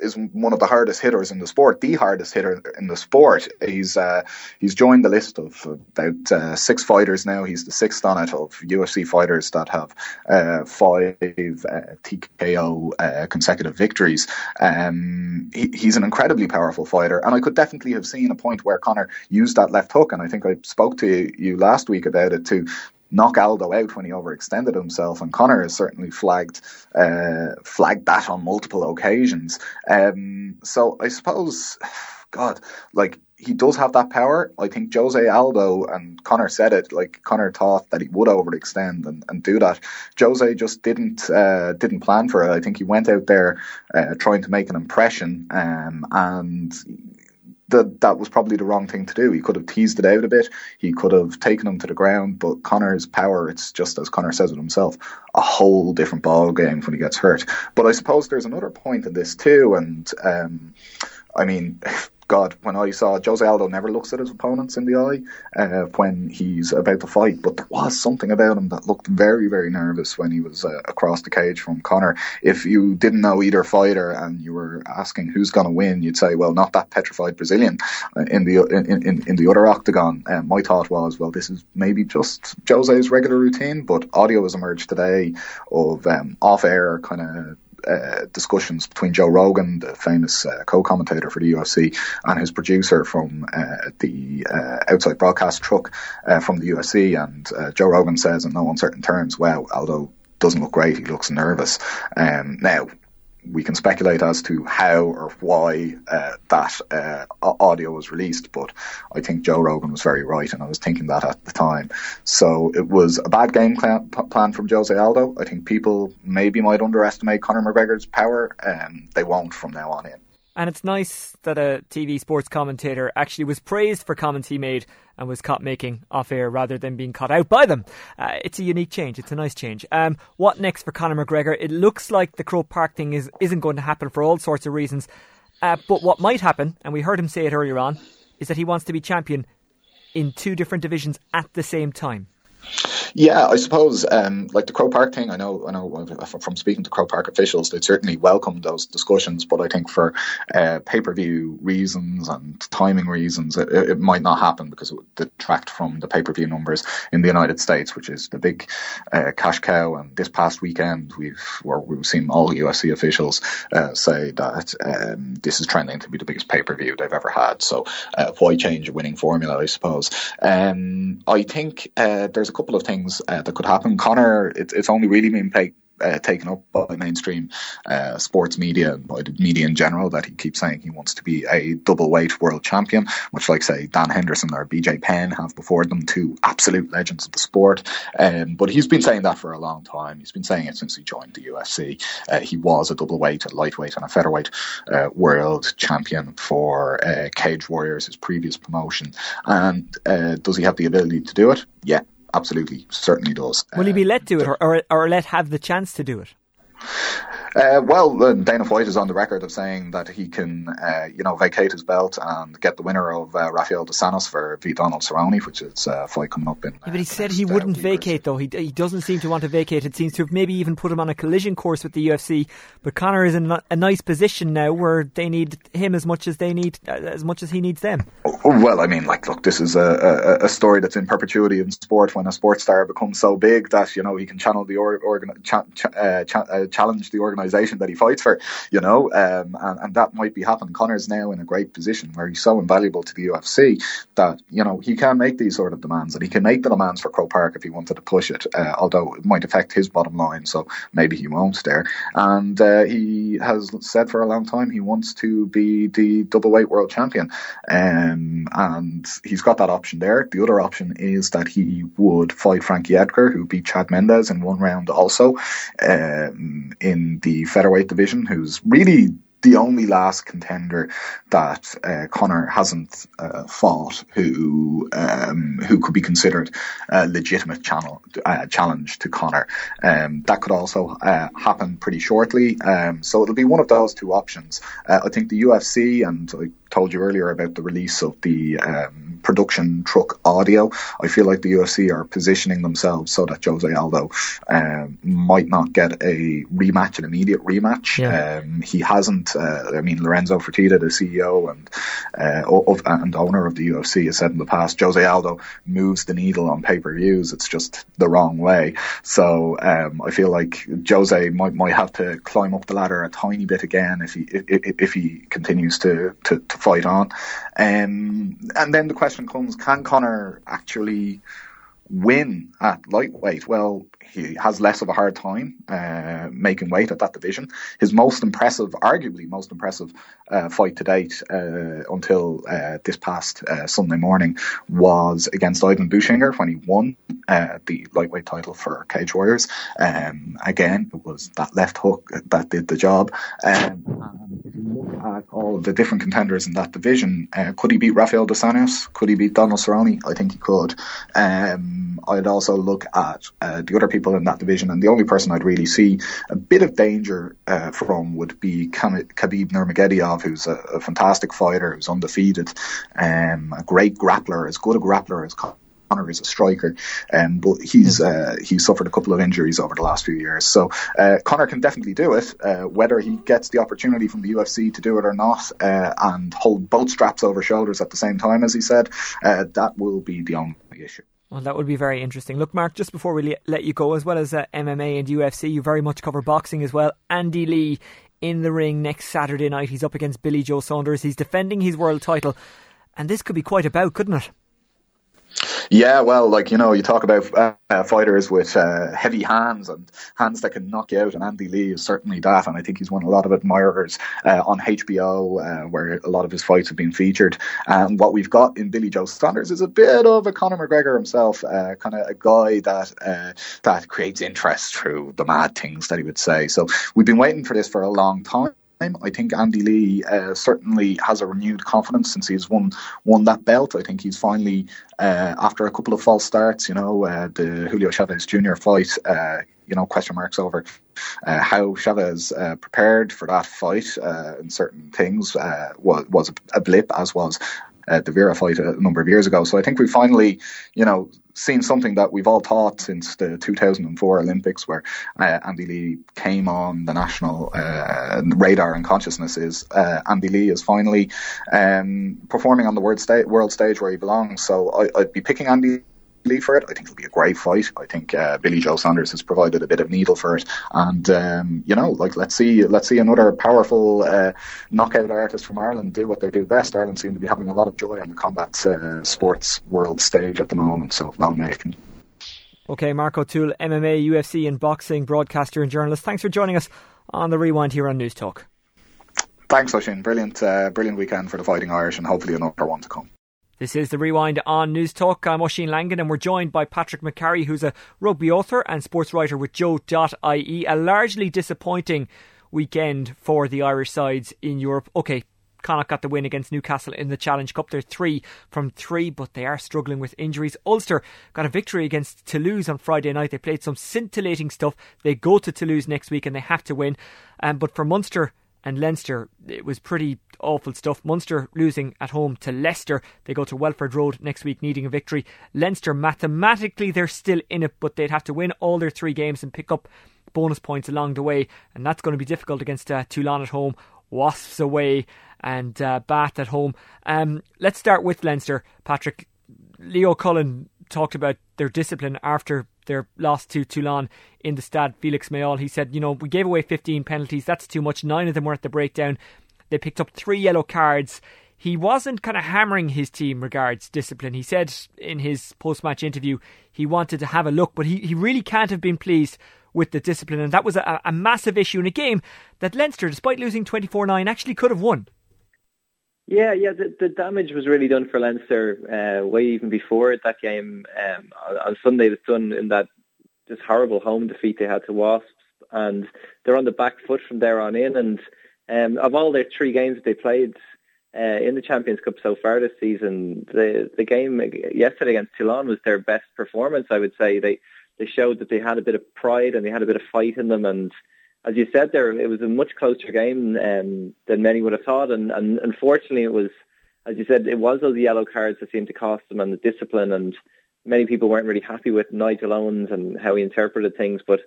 is one of the hardest hitters in the sport, the hardest hitter in the sport. He's uh, he's joined the list of about uh, six fighters now. He's the sixth on it of UFC fighters that have uh, five uh, TKO uh, consecutive victories. Um, he, he's an incredibly powerful fighter, and I could definitely have seen a point where Conor used that left hook, and I think I spoke to you last week about it to knock Aldo out when he overextended himself, and Conor has certainly flagged uh, flagged that on multiple occasions. Um, so I suppose, (sighs) God, like he does have that power. I think Jose Aldo and Conor said it. Like Conor thought that he would overextend and, and do that. Jose just didn't uh, didn't plan for it. I think he went out there uh, trying to make an impression, um, and that that was probably the wrong thing to do. He could have teased it out a bit. He could have taken him to the ground. But Conor's power, it's just as Conor says it himself, a whole different ball game when he gets hurt. But I suppose there's another point in this too, and um, I mean. God, when I saw Jose Aldo never looks at his opponents in the eye uh, when he's about to fight, but there was something about him that looked very, very nervous when he was uh, across the cage from Conor. If you didn't know either fighter and you were asking who's going to win, you'd say, well, not that petrified Brazilian uh, in the in, in, in the other octagon. Uh, my thought was, well, this is maybe just Jose's regular routine, but audio has emerged today of um, off-air kind of uh, discussions between Joe Rogan, the famous uh, co-commentator for the UFC, and his producer from uh, the uh, outside broadcast truck uh, from the UFC. And Joe Rogan says in no uncertain terms, "Wow, Aldo doesn't look great. He looks nervous." Um, now, we can speculate as to how or why uh, that uh, audio was released, but I think Joe Rogan was very right, and I was thinking that at the time. So it was a bad game plan from Jose Aldo. I think people maybe might underestimate Conor McGregor's power, and they won't from now on in. And it's nice that a TV sports commentator actually was praised for comments he made and was caught making off air rather than being caught out by them. Uh, it's a unique change. It's a nice change. Um, what next for Conor McGregor? It looks like the Croke Park thing is, isn't going to happen for all sorts of reasons. Uh, but what might happen, and we heard him say it earlier on, is that he wants to be champion in two different divisions at the same time. Yeah, I suppose um, like the Croke Park thing. I know, I know from speaking to Croke Park officials, they'd certainly welcomed those discussions. But I think for uh, pay per view reasons and timing reasons, it, it, might not happen because it would detract from the pay per view numbers in the United States, which is the big uh, cash cow. And this past weekend, we've we've seen all UFC officials uh, say that um, this is trending to be the biggest pay per view they've ever had. So uh, why change a winning formula? I suppose. Um, I think uh, there's a couple of things uh, that could happen. Conor, it, it's only really been uh, taken up by mainstream uh, sports media and by the media in general that he keeps saying he wants to be a double weight world champion, much like say Dan Henderson or BJ Penn have before them, two absolute legends of the sport. Um, but he's been saying that for a long time. He's been saying it since he joined the UFC. Uh, he was a double weight, a lightweight, and a featherweight uh, world champion for uh, Cage Warriors, his previous promotion. And uh, does he have the ability to do it? Yeah, absolutely, certainly does. Will he be uh, let do it, or, or, or let have the chance to do it? Uh, well, uh, Dana White is on the record of saying that he can, uh, you know, vacate his belt and get the winner of uh, Rafael dos Anjos for v Donald Cerrone, which is a fight coming up in. Yeah, but he said he wouldn't vacate, though. He he doesn't seem to want to vacate. It seems to have maybe even put him on a collision course with the UFC. But Conor is in a nice position now where they need him as much as they need, as much as he needs them. Oh, well, I mean, like, look, this is a, a, a, story that's in perpetuity in sport. When a sports star becomes so big that you know he can channel the or, organ, cha, cha, challenge the organization organisation that he fights for, you know, um, and, and, that might be happening. Conor's now in a great position where he's so invaluable to the UFC that, you know, he can make these sort of demands and he can make the demands for Croke Park if he wanted to push it, uh, although it might affect his bottom line, so maybe he won't there. And uh, he has said for a long time he wants to be the double weight world champion. Um, and he's got that option there. The other option is that he would fight Frankie Edgar, who beat Chad Mendes in one round also um, in the featherweight division, who's really the only last contender that uh, Conor hasn't uh, fought who um, who could be considered a legitimate channel, uh, challenge to Conor. Um, that could also uh, happen pretty shortly. Um, so it'll be one of those two options. Uh, I think the UFC and told you earlier about the release of the um, production truck audio. I feel like the UFC are positioning themselves so that Jose Aldo um, might not get a rematch, an immediate rematch. Yeah. Um, he hasn't. Uh, I mean, Lorenzo Fertitta, the CEO and uh, of, and owner of the UFC, has said in the past, Jose Aldo moves the needle on pay per views. It's just the wrong way. So um, I feel like Jose might might have to climb up the ladder a tiny bit again if he if, if he continues to, to, to fight on. Um, and then the question comes: Can Conor actually win at lightweight? Well, he has less of a hard time uh, making weight at that division. His most impressive, arguably most impressive uh, fight to date uh, until uh, this past uh, Sunday morning was against Ivan Buchinger when he won the lightweight title for Cage Warriors. Um, again, it was that left hook that did the job. Um, and if you look at all the different contenders in that division, could he beat Rafael dos Anjos? Could he beat Donald Cerrone? I think he could. Um, I'd also look at the other people in that division, and the only person I'd really see a bit of danger from would be Khabib Nurmagomedov who's a, a fantastic fighter, who's undefeated, um, a great grappler, as good a grappler as Conor is a striker, um, but he's uh, he's suffered a couple of injuries over the last few years. So uh, Conor can definitely do it. Uh, whether he gets the opportunity from the UFC to do it or not, uh, and hold both straps over shoulders at the same time, as he said, uh, that will be the only issue. Well, that would be very interesting. Look, Mark, just before we let you go, as well as uh, MMA and UFC, you very much cover boxing as well. Andy Lee in the ring next Saturday night. He's up against Billy Joe Saunders. He's defending his world title. And this could be quite a bout, couldn't it? Yeah, well, like you know, you talk about uh, uh, fighters with uh, heavy hands and hands that can knock you out, and Andy Lee is certainly that. And I think he's won a lot of admirers uh, on HBO, uh, where a lot of his fights have been featured. And what we've got in Billy Joe Saunders is a bit of a Conor McGregor himself, uh, kind of a guy that that creates interest through the mad things that he would say. So we've been waiting for this for a long time. I think Andy Lee uh, certainly has a renewed confidence since he's won won that belt. I think he's finally, uh, after a couple of false starts, you know, uh, the Julio Chavez Jr. fight, uh, you know, question marks over uh, how Chavez uh, prepared for that fight in certain things was, was a blip, as was uh, the Vera fight a number of years ago. So I think we finally, you know, seen something that we've all thought since the 2004 Olympics, where uh, Andy Lee came on the national uh, radar and consciousness. Is uh, Andy Lee is finally um, performing on the world, world stage where he belongs. So I, I'd be picking Andy for it. I think it'll be a great fight. I think uh, Billy Joe Saunders has provided a bit of needle for it, and um, you know, like let's see, let's see another powerful uh, knockout artist from Ireland do what they do best. Ireland seem to be having a lot of joy on the combat uh, sports world stage at the moment, so well making. Okay, Mark O'Toole, MMA, UFC, and boxing broadcaster and journalist. Thanks for joining us on the Rewind here on Newstalk. Thanks, Oisin. Brilliant, uh, brilliant weekend for the Fighting Irish, and hopefully another one to come. This is the Rewind on Newstalk. I'm Oisin Langan and we're joined by Patrick McCarry, who's a rugby author and sports writer with Joe.ie. A largely disappointing weekend for the Irish sides in Europe. Okay, Connacht got the win against Newcastle in the Challenge Cup. They're three from three, but they are struggling with injuries. Ulster got a victory against Toulouse on Friday night. They played some scintillating stuff. They go to Toulouse next week and they have to win. Um, but for Munster, and Leinster, it was pretty awful stuff. Munster losing at home to Leicester. They go to Welford Road next week needing a victory. Leinster, mathematically, they're still in it, but they'd have to win all their three games and pick up bonus points along the way. And that's going to be difficult against uh, Toulon at home, Wasps away, and uh, Bath at home. Um, let's start with Leinster, Patrick. Leo Cullen talked about their discipline after their loss to Toulon in the Stade Felix Mayol. He said, you know, we gave away 15 penalties. That's too much. Nine of them were at the breakdown. They picked up three yellow cards. He wasn't kind of hammering his team regards discipline. He said in his post match interview he wanted to have a look, but he, he really can't have been pleased with the discipline. And that was a, a massive issue in a game that Leinster, despite losing 24 9, actually could have won. Yeah, yeah, the, the damage was really done for Leinster uh, way even before that game. Um, on Sunday, it was done in that just horrible home defeat they had to Wasps, and they're on the back foot from there on in. And um, of all their three games that they played uh, in the Champions Cup so far this season, the the game yesterday against Toulon was their best performance. I would say they they showed that they had a bit of pride and they had a bit of fight in them, and as you said there, it was a much closer game um, than many would have thought. And, and unfortunately, it was, as you said, it was those yellow cards that seemed to cost them and the discipline. And many people weren't really happy with Nigel Owens and how he interpreted things. But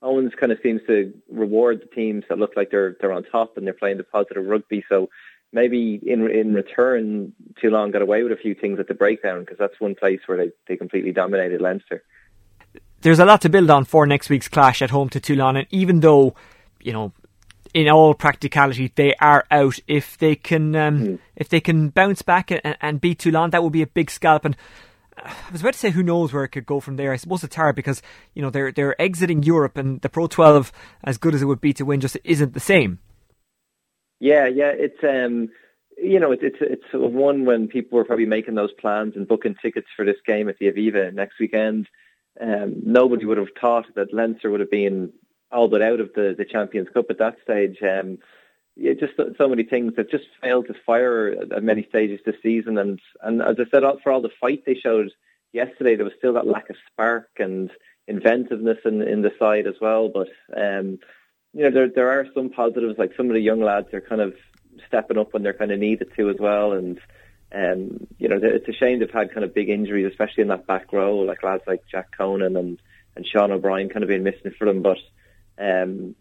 Owens kind of seems to reward the teams that look like they're they're on top and they're playing the positive rugby. So maybe in in return, Toulon got away with a few things at the breakdown because that's one place where they, they completely dominated Leinster there's a lot to build on for next week's clash at home to Toulon. And even though, you know, in all practicality, they are out. If they can, um, mm. if they can bounce back and, and, beat Toulon, that would be a big scalp. And I was about to say, who knows where it could go from there? I suppose it's hard because you know they're they're exiting Europe, and the Pro 12, as good as it would be to win, just isn't the same. Yeah, yeah, it's um, you know, it's it's it's one when people were probably making those plans and booking tickets for this game at the Aviva next weekend um, nobody would have thought that Leinster would have been all but out of the, the Champions Cup at that stage. Um, yeah, just so many things that just failed to fire at many stages this season. And, and as I said, for all the fight they showed yesterday, there was still that lack of spark and inventiveness in, in the side as well. But, um, you know, there, there are some positives, like some of the young lads are kind of stepping up when they're kind of needed to as well. And, um, you know, it's a shame they've had kind of big injuries, especially in that back row, like lads like Jack Conan and, and Sean O'Brien kind of being missing for them. But um,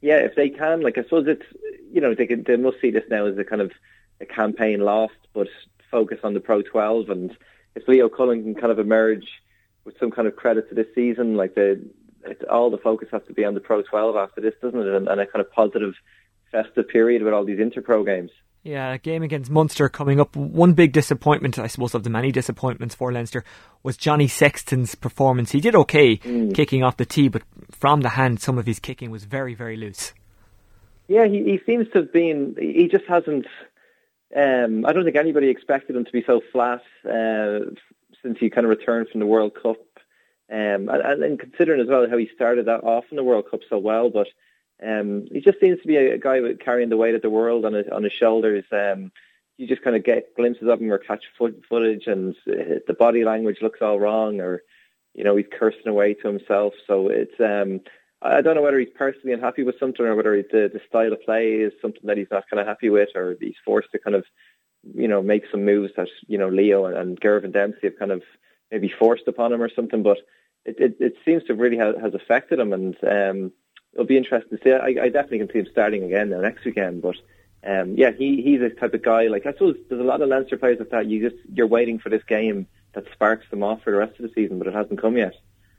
yeah, if they can, like I suppose it's, you know, they can, they must see this now as a kind of a campaign lost, but focus on the Pro 12. And if Leo Cullen can kind of emerge with some kind of credit to this season, like the it, all the focus has to be on the Pro 12 after this, doesn't it? And, and a kind of positive festive period with all these interpro games. Yeah, game against Munster coming up. One big disappointment, I suppose, of the many disappointments for Leinster was Johnny Sexton's performance. He did okay mm. kicking off the tee, but from the hand, some of his kicking was very, very loose. Yeah, he, he seems to have been. He just hasn't. Um, I don't think anybody expected him to be so flat uh, since he kind of returned from the World Cup. Um, and, and considering as well how he started that off in the World Cup so well, but um, he just seems to be a, a guy carrying the weight of the world on his on his shoulders. Um, you just kind of get glimpses of him or catch foot, footage, and uh, the body language looks all wrong, or you know, he's cursing away to himself. So it's um, I don't know whether he's personally unhappy with something or whether the, the style of play is something that he's not kind of happy with, or he's forced to kind of, you know, make some moves that you know Leo and, and Girvan Dempsey have kind of maybe forced upon him or something. But it it, it seems to really ha- has affected him, and um, it'll be interesting to see. I, I definitely can see him starting again now next weekend, but. Um, yeah, he he's a type of guy. Like I suppose there's a lot of Leinster players like that. You just you're waiting for this game that sparks them off for the rest of the season, but it hasn't come yet.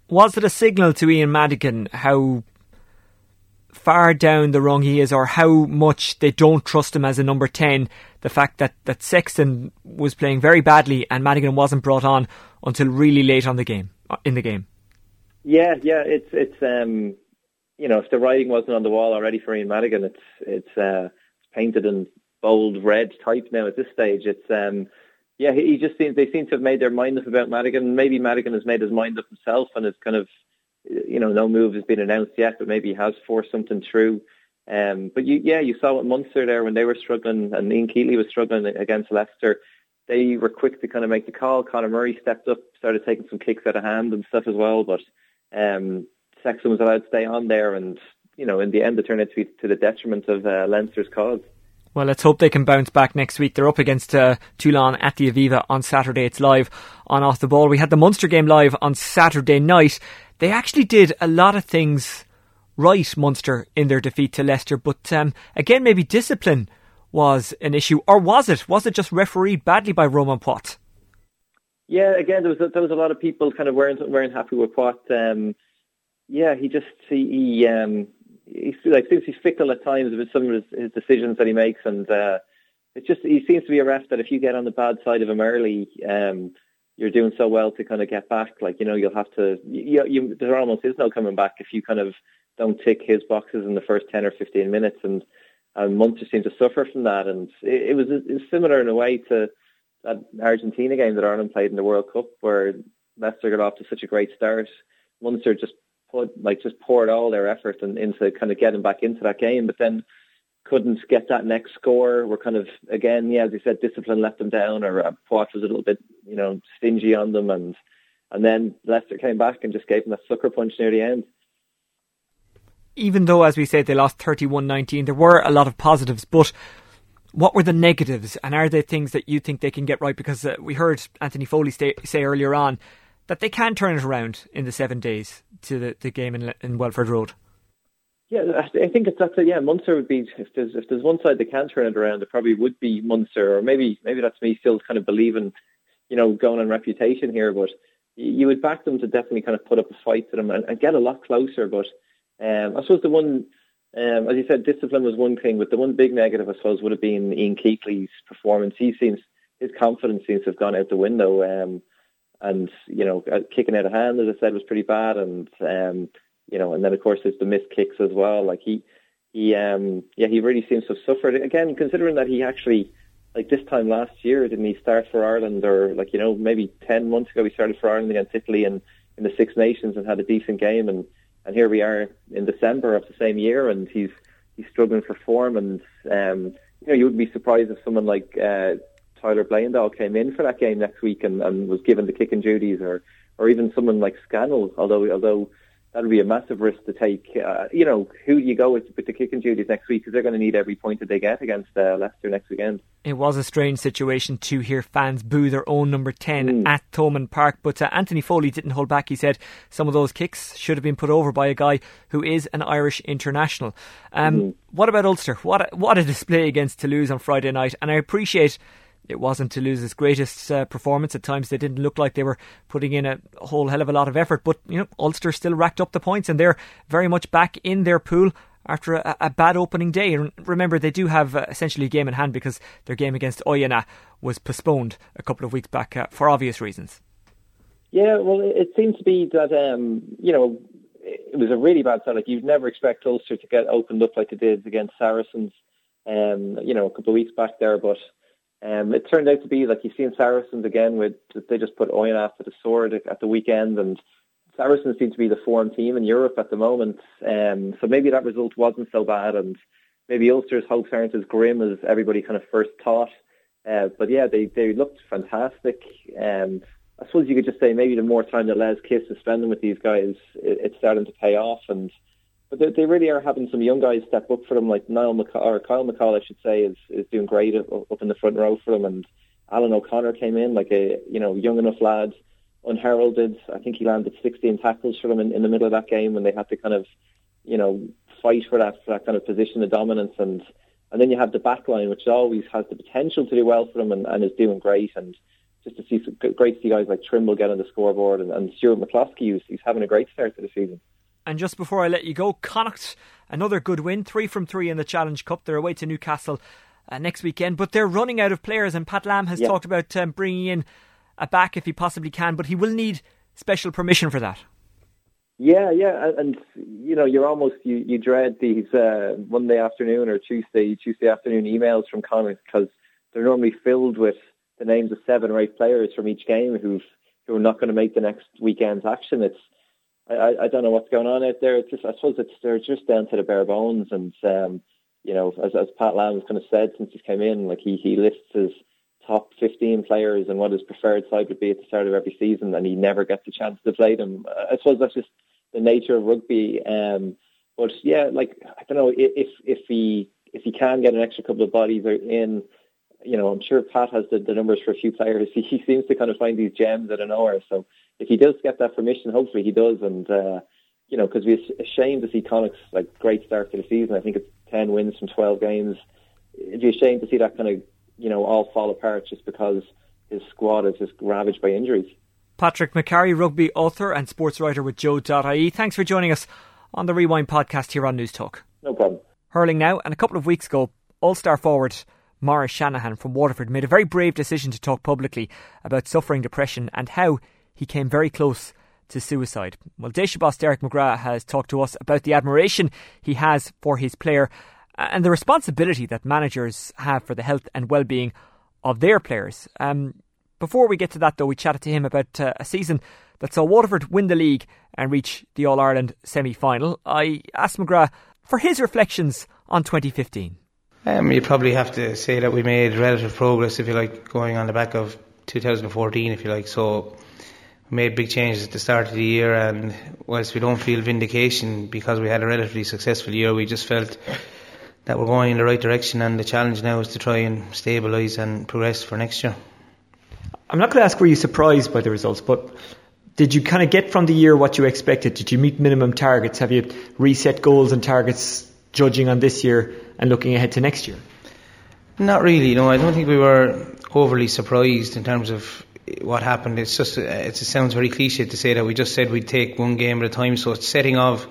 Was it a signal to Ian Madigan how far down the rung he is, or how much they don't trust him as a number ten? The fact that that Sexton was playing very badly and Madigan wasn't brought on until really late on the game uh, in the game. Yeah, yeah, it's it's um, you know if the writing wasn't on the wall already for Ian Madigan, it's it's uh, painted in bold red type now at this stage. It's um, yeah, he just seems they seem to have made their mind up about Madigan. Maybe Madigan has made his mind up himself and is kind of you know no move has been announced yet, but maybe he has forced something through. Um, but you, yeah, you saw what Munster there when they were struggling and Ian Keatley was struggling against Leicester. They were quick to kind of make the call. Conor Murray stepped up, started taking some kicks out of hand and stuff as well. But um, Sexton was allowed to stay on there, and you know, in the end, it turned out to be to the detriment of uh, Leinster's cause. Well, let's hope they can bounce back next week. They're up against uh, Toulon at the Aviva on Saturday. It's live on Off the Ball. We had the Munster game live on Saturday night. They actually did a lot of things right, Munster, in their defeat to Leicester. But um, again, maybe discipline was an issue, or was it? Was it just refereed badly by Romain Poite? Yeah, again, there was a, there was a lot of people kind of weren't weren't happy with Poite. Um, yeah, he just he, he um, he's like seems he's fickle at times with some of his, his decisions that he makes, and uh, it's just he seems to be a ref that if you get on the bad side of him early, um, you're doing so well to kind of get back. Like you know, you'll have to. You, you, there almost is no coming back if you kind of don't tick his boxes in the first ten or fifteen minutes, and and Munster seemed to suffer from that. And it, it was similar in a way to that Argentina game that Ireland played in the World Cup, where Leicester got off to such a great start. Munster just put like just poured all their effort and, into kind of getting back into that game, but then couldn't get that next score. We're kind of again, yeah, as you said, discipline let them down, or uh, Poite was a little bit, you know, stingy on them, and and then Leicester came back and just gave them a sucker punch near the end. Even though, as we said, they lost 31-19, there were a lot of positives, but what were the negatives, and are there things that you think they can get right? Because uh, we heard Anthony Foley say, say earlier on that they can turn it around in the seven days to the, the game in, in Welford Road. Yeah, I think it's that's. Yeah, Munster would be if there's if there's one side that can turn it around, it probably would be Munster, or maybe maybe that's me still kind of believing, you know, going on reputation here. But you would back them to definitely kind of put up a fight to them and, and get a lot closer. But um, I suppose the one, um, as you said, discipline was one thing, but the one big negative I suppose would have been Ian Keatley's performance. He seems his confidence seems to have gone out the window. Um, and you know, uh, kicking out of hand, as I said, was pretty bad, and um, you know, and then of course there's the missed kicks as well. Like he, he, um, yeah, he really seems to have suffered. Again, considering that he actually, like this time last year, didn't he start for Ireland, or like you know, maybe ten months ago he started for Ireland against Italy and in the Six Nations and had a decent game, and and here we are in December of the same year, and he's he's struggling for form, and um, you know, you wouldn't be surprised if someone like uh, Tyler Bleyendaal came in for that game next week and, and was given the kicking duties, or or even someone like Scannell, although although that would be a massive risk to take. Uh, you know, who do you go with with the kicking duties next week? Because they're going to need every point that they get against uh, Leicester next weekend. It was a strange situation to hear fans boo their own number 10 mm. at Thomond Park, but uh, Anthony Foley didn't hold back. He said some of those kicks should have been put over by a guy who is an Irish international. Um, mm. What about Ulster? What a, what a display against Toulouse on Friday night, and I appreciate it wasn't Toulouse's greatest uh, performance. At times, they didn't look like they were putting in a whole hell of a lot of effort. But you know, Ulster still racked up the points, and they're very much back in their pool after a, a bad opening day. And remember, they do have uh, essentially a game in hand because their game against Oyonnax was postponed a couple of weeks back uh, for obvious reasons. Yeah, well, it seems to be that um, you know it was a really bad start. Like you'd never expect Ulster to get opened up like they did against Saracens. Um, you know, a couple of weeks back there, but um, it turned out to be like you've seen Saracens again with they just put Oyonnax to the sword at the weekend, and Saracens seem to be the form team in Europe at the moment. Um, so maybe that result wasn't so bad, and maybe Ulster's hopes aren't as grim as everybody kind of first thought. Uh, but yeah, they they looked fantastic. Um, I suppose you could just say maybe the more time that Les Kiss is spending with these guys, it, it's starting to pay off. And but they, they really are having some young guys step up for them, like Niall McCall, or Kyle McCall, I should say, is is doing great up, in the front row for them. And Alan O'Connor came in like a you know young enough lad, unheralded. I think he landed 16 tackles for them in, in the middle of that game when they had to kind of you know fight for that for that kind of position of dominance and. And then you have the back line, which always has the potential to do well for them and, and is doing great. And just to see some great to see guys like Trimble get on the scoreboard and, and Stuart McCloskey, who's, he's having a great start to the season. And just before I let you go, Connacht, another good win, three from three in the Challenge Cup. They're away to Newcastle uh, next weekend, but they're running out of players. And Pat Lam has yeah. talked about um, bringing in a back if he possibly can, but he will need special permission for that. Yeah, yeah, and, and you know, you're almost you, you dread these uh, Monday afternoon or Tuesday Tuesday afternoon emails from Connacht because they're normally filled with the names of seven or eight players from each game who've who are not going to make the next weekend's action. It's I, I don't know what's going on out there. It's just I suppose it's they're just down to the bare bones, and um, you know, as as Pat Lam's kind of said since he came in, like he he lists his top 15 players and what his preferred side would be at the start of every season, and he never gets a chance to play them. I suppose that's just the nature of rugby. Um, but yeah, like I don't know if if he if he can get an extra couple of bodies in you know, I'm sure Pat has the, the numbers for a few players. He, (laughs) he seems to kind of find these gems out of nowhere. So if he does get that permission, hopefully he does. And, uh, you know, because we're ashamed to see Connacht's like great start to the season. I think it's 10 wins from 12 games. It'd be a shame to see that kind of, you know, all fall apart just because his squad is just ravaged by injuries. Patrick McCarry, rugby author and sports writer with Joe.ie. Thanks for joining us on the Rewind podcast here on Newstalk. No problem. Hurling now, and a couple of weeks ago, All Star forward Maurice Shanahan from Waterford made a very brave decision to talk publicly about suffering depression and how he came very close to suicide. Well, Déise boss Derek McGrath has talked to us about the admiration he has for his player and the responsibility that managers have for the health and well-being of their players. Um, before we get to that, though, we chatted to him about uh, a season that saw Waterford win the league and reach the All Ireland semi final. I asked McGrath for his reflections on 2015. Um, you probably have to say that we made relative progress, if you like, going on the back of 2014, if you like. So we made big changes at the start of the year, and whilst we don't feel vindication because we had a relatively successful year, we just felt that we're going in the right direction, and the challenge now is to try and stabilise and progress for next year. I'm not going to ask were you surprised by the results, but did you kind of get from the year what you expected? Did you meet minimum targets? Have you reset goals and targets judging on this year and looking ahead to next year? Not really. No, I don't think we were overly surprised in terms of what happened. It's just it sounds very cliche to say that we just said we'd take one game at a time. So it's setting of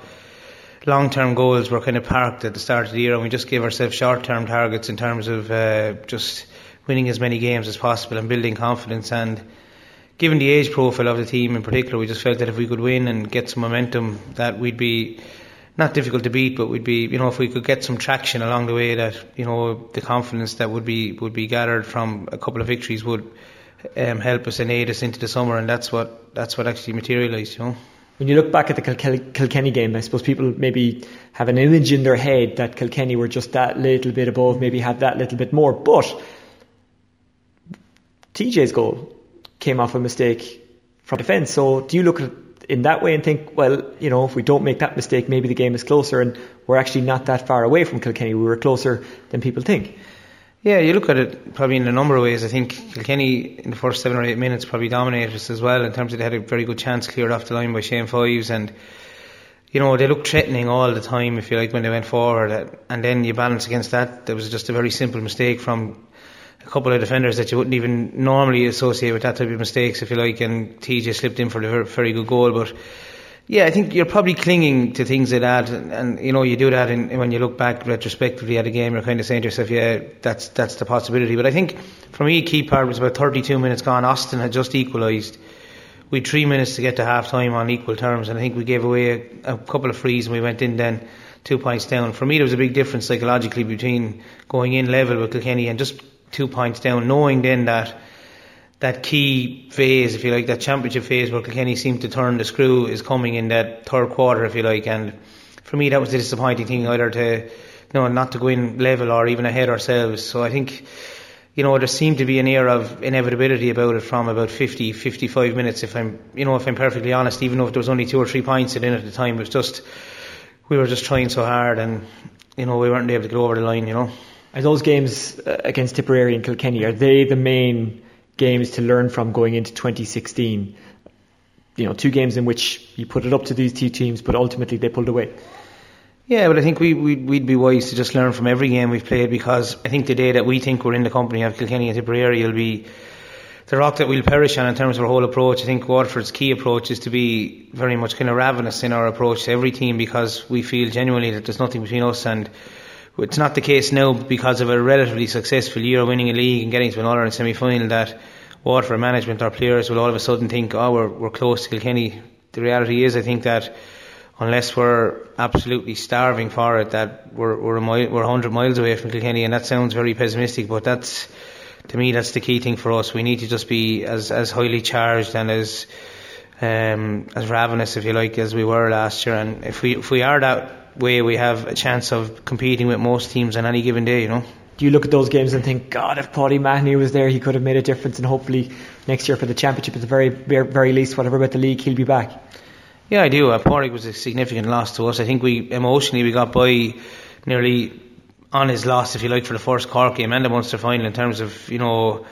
long-term goals were kind of parked at the start of the year, and we just gave ourselves short-term targets in terms of uh, just winning as many games as possible and building confidence. And given the age profile of the team in particular, we just felt that if we could win and get some momentum, that we'd be not difficult to beat, but we'd be, you know, if we could get some traction along the way, that you know, the confidence that would be would be gathered from a couple of victories would um, help us and aid us into the summer, and that's what that's what actually materialised, you know. When you look back at the Kilkenny, Kilkenny game, I suppose people maybe have an image in their head that Kilkenny were just that little bit above, maybe had that little bit more, but TJ's goal came off a mistake from defence. So do you look at in that way and think, well, you know, if we don't make that mistake, maybe the game is closer, and we're actually not that far away from Kilkenny. We were closer than people think. Yeah, you look at it probably in a number of ways. I think Kilkenny in the first seven or eight minutes probably dominated us as well in terms of they had a very good chance cleared off the line by Shane Fives and you know, they looked threatening all the time, if you like, when they went forward. And then you balance against that, there was just a very simple mistake from a couple of defenders that you wouldn't even normally associate with that type of mistakes, if you like, and TJ slipped in for a very good goal. But yeah, I think you're probably clinging to things like that, and, and you know you do that in, when you look back retrospectively at a game. You're kind of saying to yourself, yeah, that's that's the possibility. But I think for me, key part was about 32 minutes gone. Austin had just equalised. We had three minutes to get to half time on equal terms, and I think we gave away a, a couple of frees, and we went in then two points down. For me, there was a big difference psychologically between going in level with Kilkenny and just two points down, knowing then that that key phase, if you like, that championship phase where Kilkenny seemed to turn the screw is coming in that third quarter, if you like. And for me, that was the disappointing thing, either to, you know, not to go in level or even ahead ourselves. So I think, you know, there seemed to be an air of inevitability about it from about 50, 55 minutes. If I'm, you know, if I'm perfectly honest, even if there was only two or three points in at the time, it was just we were just trying so hard, and you know, we weren't able to get over the line. You know, are those games uh, against Tipperary and Kilkenny are they the main games to learn from going into 2016? You know, two games in which you put it up to these two teams, but ultimately they pulled away. Yeah, but I think we, we'd, we'd be wise to just learn from every game we've played because I think the day that we think we're in the company of Kilkenny and Tipperary will be the rock that we'll perish on in terms of our whole approach. I think Waterford's key approach is to be very much kind of ravenous in our approach to every team because we feel genuinely that there's nothing between us and it's not the case now because of a relatively successful year winning a league and getting to an All Ireland semi final that Waterford management or players will all of a sudden think, oh, we're, we're close to Kilkenny. The reality is, I think that unless we're absolutely starving for it, that we're we're, a mile, we're 100 miles away from Kilkenny, and that sounds very pessimistic, but that's to me that's the key thing for us. We need to just be as as highly charged and as um, as ravenous, if you like, as we were last year. And if we if we are that way, we have a chance of competing with most teams on any given day. You know. Do you look at those games and think, God, if Paddy Mahoney was there, he could have made a difference, and hopefully next year for the championship, at the very very, very least, whatever about the league, he'll be back. Yeah, I do. Uh, Pádraig was a significant loss to us. I think we emotionally we got by nearly on his loss, if you like, for the first Cork game and the Munster final in terms of you know,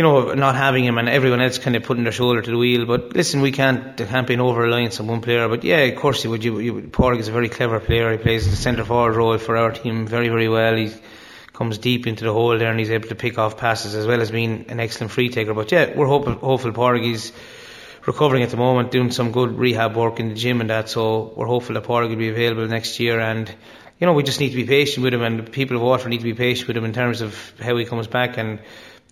you know, not having him and everyone else kind of putting their shoulder to the wheel. But listen, we can't there can't be an over reliance on one player. But yeah, of course you would. You, you Pádraig is a very clever player. He plays the centre forward role for our team very very well. He comes deep into the hole there and he's able to pick off passes as well as being an excellent free taker. But yeah, we're hopeful, hopeful is recovering at the moment, doing some good rehab work in the gym and that. So we're hopeful that Pádraig will be available next year. And you know, we just need to be patient with him, and people of Waterford need to be patient with him in terms of how he comes back. And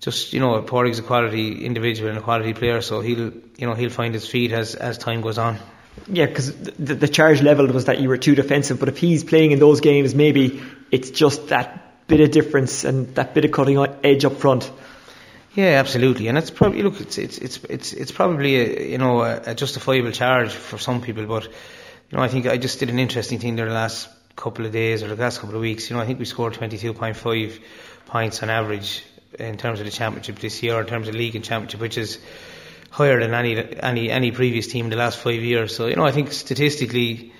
just you know, Pádraig's a quality individual and a quality player, so he'll you know he'll find his feet as as time goes on. Yeah, because the, the charge level was that you were too defensive, but if he's playing in those games, maybe it's just that bit of difference and that bit of cutting edge up front. Yeah, absolutely, and it's probably look, it's it's it's it's it's probably a you know a, a, justifiable charge for some people, but you know I think I just did an interesting thing there the last couple of days or the last couple of weeks. You know I think we scored twenty two point five points on average in terms of the championship this year, in terms of league and championship, which is higher than any any any previous team in the last five years. So you know I think statistically.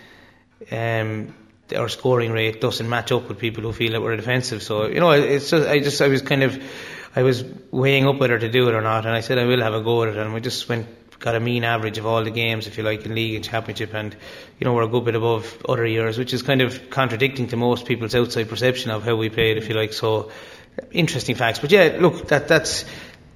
Um, our scoring rate doesn't match up with people who feel that we're defensive. So you know, it's just I just I was kind of I was weighing up whether to do it or not, and I said I will have a go at it, and we just went got a mean average of all the games, if you like, in league and championship, and you know we're a good bit above other years, which is kind of contradicting to most people's outside perception of how we played, if you like. So interesting facts, but yeah, look, that that's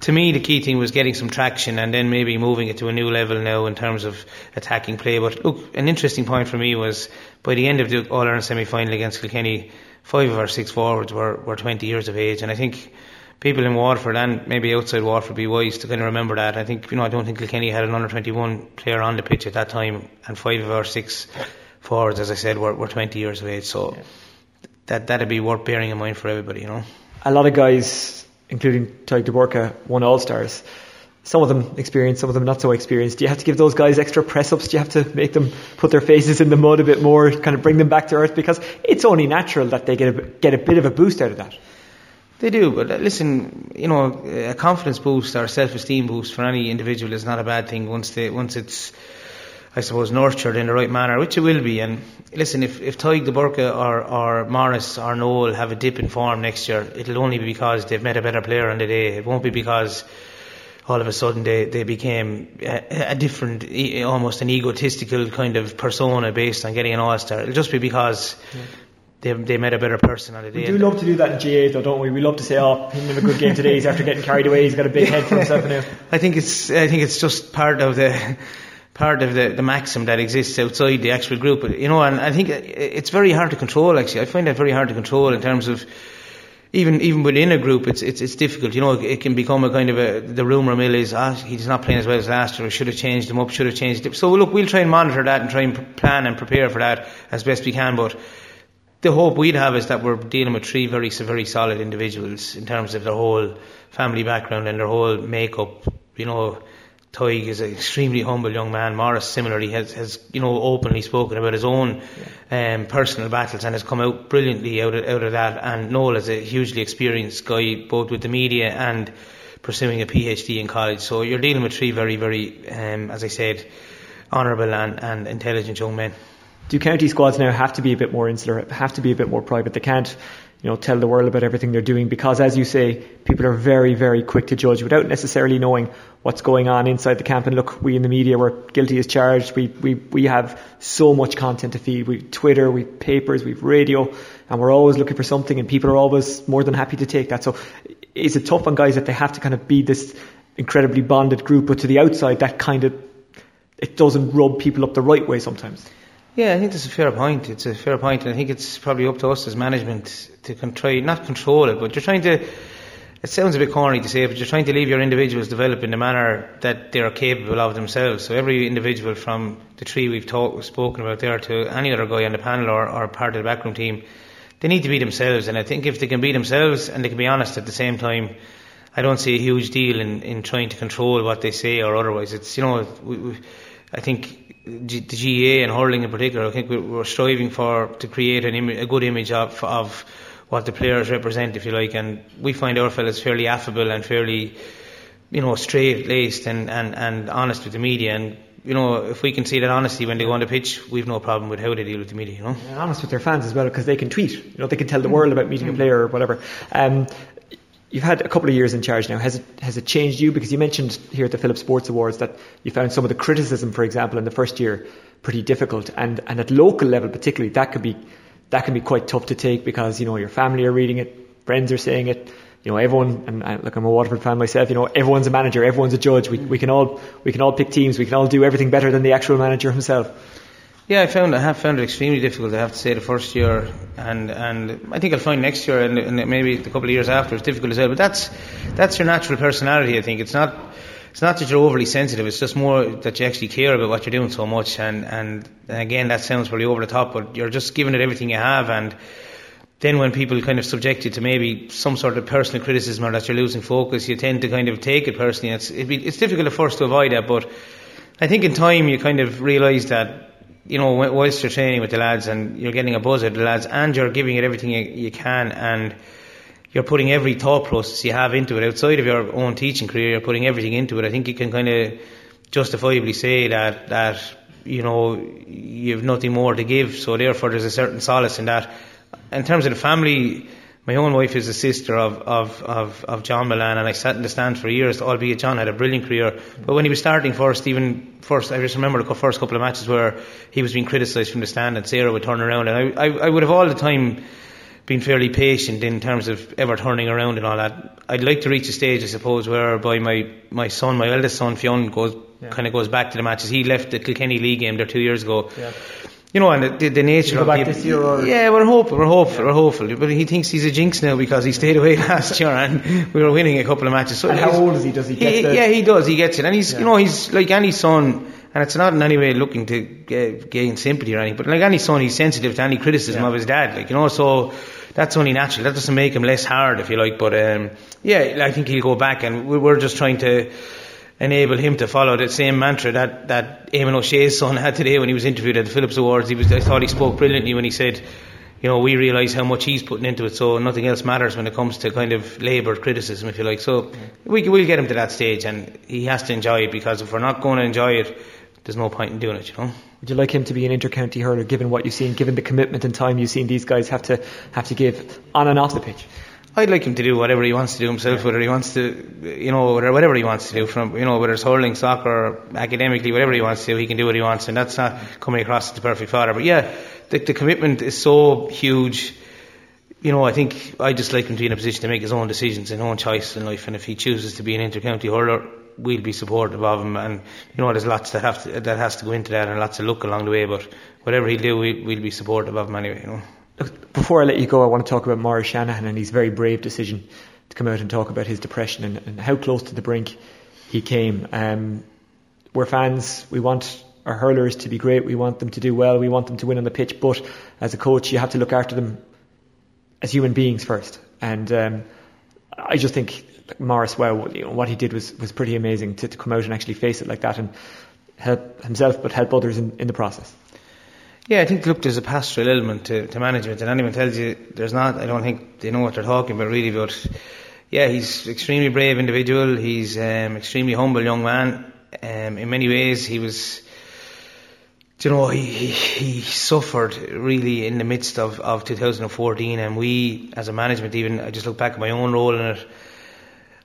to me the key thing was getting some traction and then maybe moving it to a new level now in terms of attacking play. But look, an interesting point for me was by the end of the All Ireland semi final against Kilkenny, five of our six forwards were, were 20 years of age, and I think people in Waterford and maybe outside Waterford be wise to kind of remember that. I think you know I don't think Kilkenny had an under 21 player on the pitch at that time, and five of our six forwards, as I said, were, were 20 years of age. So yeah. that that'd be worth bearing in mind for everybody, you know. A lot of guys, including Tadhg de won All Stars. Some of them experienced, some of them not so experienced. Do you have to give those guys extra press ups? Do you have to make them put their faces in the mud a bit more, kind of bring them back to earth? Because it's only natural that they get a, get a bit of a boost out of that. They do, but uh, listen, you know, a confidence boost or self-esteem boost for any individual is not a bad thing once they once it's, I suppose, nurtured in the right manner, which it will be. And listen, if if Tadhg de Búrca or or Maurice or Noel have a dip in form next year, it'll only be because they've met a better player on the day. It won't be because all of a sudden they, they became a, a, different, almost an egotistical kind of persona based on getting an All Star. It'll just be because yeah they, they met a better person on the day. We do love to do that in GA though, don't we? We love to say, "Oh, he had a good game today. He's after getting carried away. He's got a big head for himself now." (laughs) I think it's I think it's just part of the part of the, the maxim that exists outside the actual group. You know, and I think it's very hard to control. Actually, I find that very hard to control in terms of even even within a group, it's it's it's difficult. You know, it can become a kind of a the rumor mill is ah he's not playing as well as last year. Should have changed him up. Should have changed it. So look, we'll try and monitor that and try and plan and prepare for that as best we can. But the hope we'd have is that we're dealing with three very, very solid individuals in terms of their whole family background and their whole makeup. You know, Tadhg is an extremely humble young man. Maurice similarly has, has you know openly spoken about his own yeah. um, personal battles and has come out brilliantly out of, out of that. And Noel is a hugely experienced guy, both with the media and pursuing a PhD in college. So you're dealing with three very, very, um, as I said, honourable and, and intelligent young men. Do county squads now have to be a bit more insular, have to be a bit more private? They can't you know, tell the world about everything they're doing because, as you say, people are very, very quick to judge without necessarily knowing what's going on inside the camp. And look, we in the media, we're guilty as charged. We, we, we have so much content to feed. We've Twitter, we've papers, we've radio, and we're always looking for something and people are always more than happy to take that. So is it tough on guys that they have to kind of be this incredibly bonded group, but to the outside, that kind of, it doesn't rub people up the right way sometimes? Yeah, I think that's a fair point. It's a fair point, and I think it's probably up to us as management to try not control it, but you're trying to. It sounds a bit corny to say, but you're trying to leave your individuals develop in the manner that they are capable of themselves. So every individual from the three we've talked, spoken about there to any other guy on the panel or, or part of the backroom team, they need to be themselves. And I think if they can be themselves and they can be honest at the same time, I don't see a huge deal in, in trying to control what they say or otherwise. It's you know, we, we, I think the GAA and hurling in particular, I think we're striving for to create Im- a good image of of what the players represent, if you like, and we find our fellas fairly affable and fairly, you know, straight laced and, and, and honest with the media and. You know, if we can see that honesty when they go on the pitch, we've no problem with how they deal with the media. You know, and honest with their fans as well because they can tweet. You know, they can tell the world about meeting a player or whatever. Um, You've had a couple of years in charge now. Has it has it changed you? Because you mentioned here at the Philips Sports Awards that you found some of the criticism, for example, in the first year pretty difficult, and and at local level particularly that could be that can be quite tough to take because you know your family are reading it, friends are saying it. You know, everyone, and I, look, I'm a Waterford fan myself. You know, everyone's a manager, everyone's a judge. We, we can all we can all pick teams. We can all do everything better than the actual manager himself. Yeah, I found I have found it extremely difficult. I have to say the first year, and and I think I'll find next year and, and maybe a couple of years after it's difficult as well. But that's that's your natural personality. I think it's not it's not that you're overly sensitive. It's just more that you actually care about what you're doing so much. And and, and again, that sounds probably over the top, but you're just giving it everything you have. And then when people kind of subject you to maybe some sort of personal criticism or that you're losing focus, you tend to kind of take it personally. It's it's difficult at first to avoid that, but I think in time you kind of realise that you know, whilst you're training with the lads and you're getting a buzz of the lads and you're giving it everything you, you can and you're putting every thought process you have into it outside of your own teaching career, you're putting everything into it. I think you can kind of justifiably say that, that, you know, you've nothing more to give. So therefore there's a certain solace in that. In terms of the family, my own wife is a sister of, of, of, of John Mullane, and I sat in the stand for years, albeit John had a brilliant career. But when he was starting first, even first, I just remember the first couple of matches where he was being criticised from the stand, and Sarah would turn around. And I, I, I would have all the time been fairly patient in terms of ever turning around and all that. I'd like to reach a stage, I suppose, whereby my, my son, my eldest son, Fionn, goes yeah. kind of goes back to the matches. He left the Kilkenny League game there two years ago. Yeah you know, and the, the nature of back this year or? yeah, we're hopeful, we're hopeful, yeah. we're hopeful. But he thinks he's a jinx now because he stayed away (laughs) last year and we were winning a couple of matches. So and how old is he? Does he get he, Yeah, he does. He gets it, and he's you know he's like any son. And it's not in any way looking to gain sympathy or anything, but like any son, he's sensitive to any criticism yeah. of his dad. Like you know, so that's only natural. That doesn't make him less hard, if you like. But um, yeah, I think he'll go back, and we're just trying to enable him to follow that same mantra that, that Eamon O'Shea's son (laughs) had today when he was interviewed at the Philips Awards. He was, I thought he spoke brilliantly when he said, you know, we realise how much he's putting into it, so nothing else matters when it comes to kind of labour criticism, if you like. So we, we'll get him to that stage, and he has to enjoy it because if we're not going to enjoy it, there's no point in doing it, you know. Would you like him to be an inter-county hurler, given what you've seen, given the commitment and time you've seen these guys have to have to give on and off the pitch? I'd like him to do whatever he wants to do himself, whether he wants to, you know, whatever he wants to do from, you know, whether it's hurling, soccer, academically, whatever he wants to do, he can do what he wants, and that's not coming across as the perfect father. But yeah, the, the commitment is so huge. You know, I think I just like him to be in a position to make his own decisions and own choice in life, and if he chooses to be an inter-county hurler, we'll be supportive of him. And you know, there's lots that have to, that has to go into that, and lots of luck along the way. But whatever he do, we, we'll be supportive of him anyway. You know before I let you go, I want to talk about Maurice Shanahan and his very brave decision to come out and talk about his depression and, and how close to the brink he came. Um, we're fans. We want our hurlers to be great. We want them to do well. We want them to win on the pitch. But as a coach, you have to look after them as human beings first. And um, I just think Maurice, well, you know, what he did was, was pretty amazing to, to come out and actually face it like that and help himself, but help others in, in the process. Yeah, I think look, there's a pastoral element to, to management, and anyone tells you there's not. I don't think they know what they're talking about really. But yeah, he's extremely brave individual. He's um, extremely humble young man. Um, in many ways, he was. You know, he, he, he suffered really in the midst of, of 2014, and we, as a management, even I just look back at my own role in it.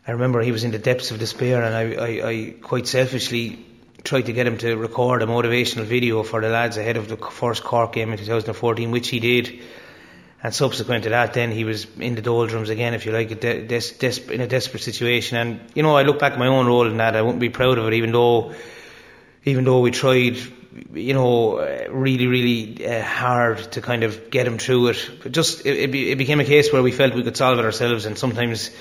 I remember he was in the depths of despair, and I, I, I quite selfishly tried to get him to record a motivational video for the lads ahead of the first Cork game in 2014, which he did. And subsequent to that, then he was in the doldrums again, if you like, in a desperate situation. And you know, I look back at my own role in that. I wouldn't be proud of it, even though, even though we tried, you know, really, really uh, hard to kind of get him through it. But just it, it, be, it became a case where we felt we could solve it ourselves, and sometimes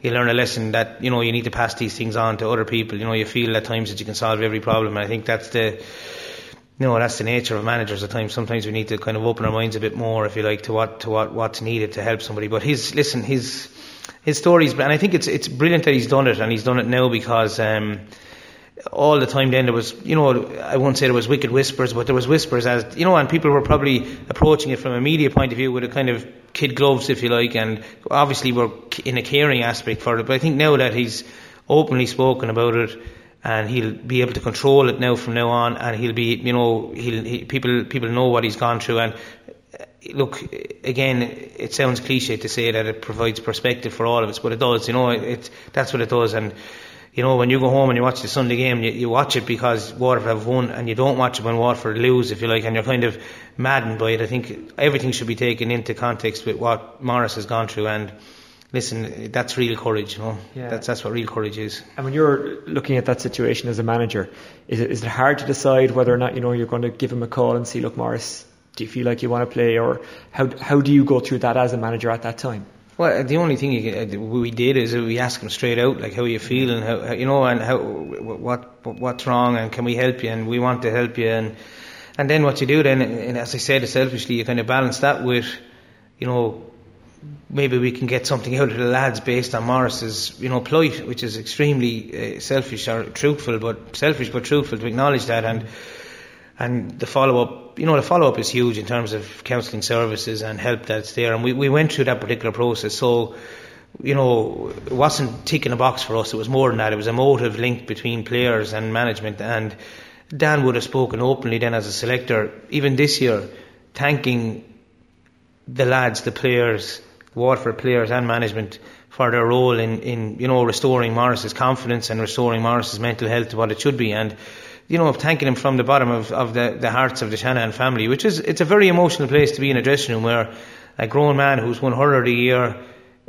you learn a lesson that you know you need to pass these things on to other people. You know, you feel at times that you can solve every problem, and I think that's the you know that's the nature of managers at times. Sometimes we need to kind of open our minds a bit more, if you like, to what to what what's needed to help somebody. But his listen, his his stories, and I think it's it's brilliant that he's done it, and he's done it now because. Um, all the time then there was, you know, I won't say there was wicked whispers, but there was whispers as, you know, and people were probably approaching it from a media point of view with a kind of kid gloves, if you like, and obviously we're in a caring aspect for it. But I think now that he's openly spoken about it, and he'll be able to control it now from now on, and he'll be, you know, he'll he, people people know what he's gone through, and uh, look, again, it sounds cliche to say that it provides perspective for all of us, but it does, you know, it, it that's what it does, and you know, when you go home and you watch the Sunday game, you, you watch it because Waterford have won, and you don't watch it when Waterford lose, if you like, and you're kind of maddened by it. I think everything should be taken into context with what Maurice has gone through, and listen, that's real courage, you know. Yeah. That's that's what real courage is. And when you're looking at that situation as a manager, is it is it hard to decide whether or not you know you're going to give him a call and see, look, Maurice, do you feel like you want to play, or how how do you go through that as a manager at that time? Well, the only thing can, uh, we did is we asked him straight out, like, how are you feeling, how, you know, and how, what, what's wrong, and can we help you, and we want to help you, and, and then what you do then, and as I said, selfishly, you kind of balance that with, you know, maybe we can get something out of the lads based on Maurice's, you know, plight, which is extremely uh, selfish or truthful, but selfish but truthful to acknowledge that, and and the follow up, you know, the follow up is huge in terms of counselling services and help that's there. And we, we went through that particular process. So, you know, it wasn't ticking a box for us. It was more than that. It was a motive link between players and management. And Dan would have spoken openly then as a selector, even this year, thanking the lads, the players, Waterford players and management for their role in, in, you know, restoring Maurice's confidence and restoring Maurice's mental health to what it should be. And you know, thanking him from the bottom of, of the, the hearts of the Shanahan family, which is, it's a very emotional place to be in a dressing room where a grown man who's won hurler of the year,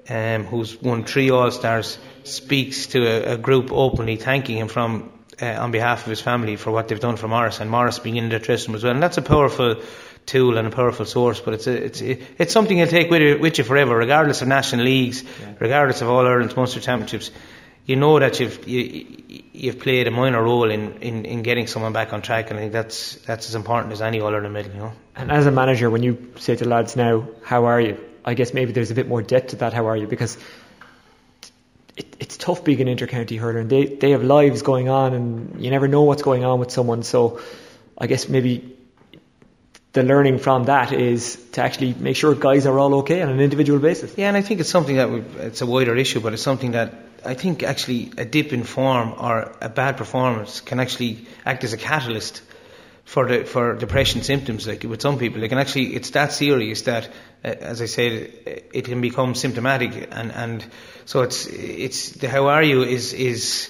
um, who's won three All Stars, speaks to a, a, group openly thanking him from uh, on behalf of his family for what they've done for Maurice, and Maurice being in the dressing room as well. And that's a powerful tool and a powerful source, but it's a, it's it's something you'll take with you, with you forever, regardless of national leagues, yeah. regardless of All Ireland's Munster Championships you know that you've you, you've played a minor role in, in, in getting someone back on track, and I think that's that's as important as any other in the middle, you know. And as a manager, when you say to lads now, "How are you?" I guess maybe there's a bit more depth to that. How are you? Because it, it's tough being an intercounty hurler, and they they have lives going on, and you never know what's going on with someone. So, I guess maybe the learning from that is to actually make sure guys are all okay on an individual basis. Yeah, and I think it's something that it's a wider issue, but it's something that I think actually a dip in form or a bad performance can actually act as a catalyst for the for depression symptoms. Like with some people, it can actually it's that serious that, uh, as I said, it can become symptomatic, and and so it's it's the how are you is is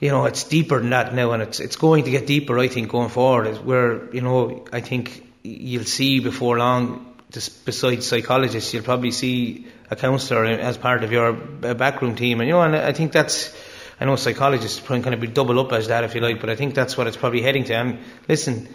you know it's deeper than that now, and it's it's going to get deeper. I think going forward, where you know I think you'll see before long. Just Besides psychologists, you'll probably see a counsellor as part of your backroom team. And you know, and I think that's. I know psychologists can kind of be double up as that if you like, but I think that's what it's probably heading to. And listen,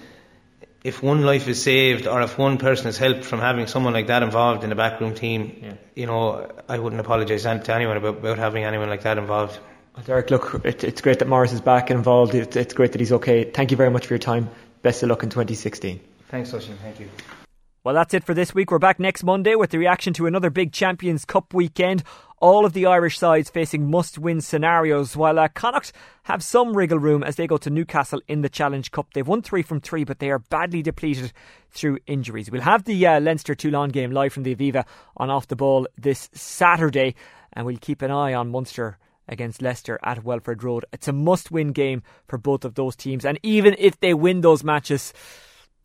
if one life is saved or if one person is helped from having someone like that involved in the backroom team, yeah. you know, I wouldn't apologise to anyone about, about having anyone like that involved. Well, Derek, look, it, it's great that Maurice is back and involved. It, it's great that he's okay. Thank you very much for your time. Best of luck in 2016. Thanks, Oisin. Thank you. Well, that's it for this week. We're back next Monday with the reaction to another big Champions Cup weekend. All of the Irish sides facing must win scenarios, while uh, Connacht have some wriggle room as they go to Newcastle in the Challenge Cup. They've won three from three, but they are badly depleted through injuries. We'll have the uh, Leinster Toulon game live from the Aviva on Off the Ball this Saturday, and we'll keep an eye on Munster against Leicester at Welford Road. It's a must win game for both of those teams, and even if they win those matches,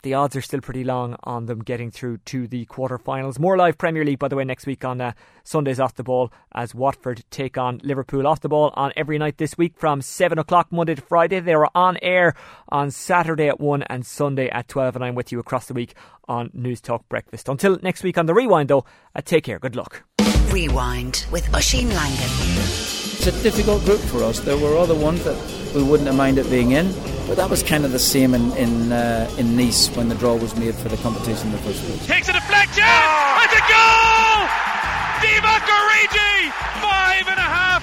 the odds are still pretty long on them getting through to the quarter-finals. More live Premier League, by the way, next week on uh, Sundays off the ball as Watford take on Liverpool off the ball on every night this week from 7 o'clock Monday to Friday. They are on air on Saturday at 1 and Sunday at 12, and I'm with you across the week on Newstalk Breakfast. Until next week on The Rewind, though, uh, take care. Good luck. Rewind with Oisin Langan. It's a difficult group for us. There were other ones that we wouldn't have minded being in, but that was kind of the same in in, uh, in Nice when the draw was made for the competition in the first place. Takes a deflection! It's a goal! Divock Origi! Five and a half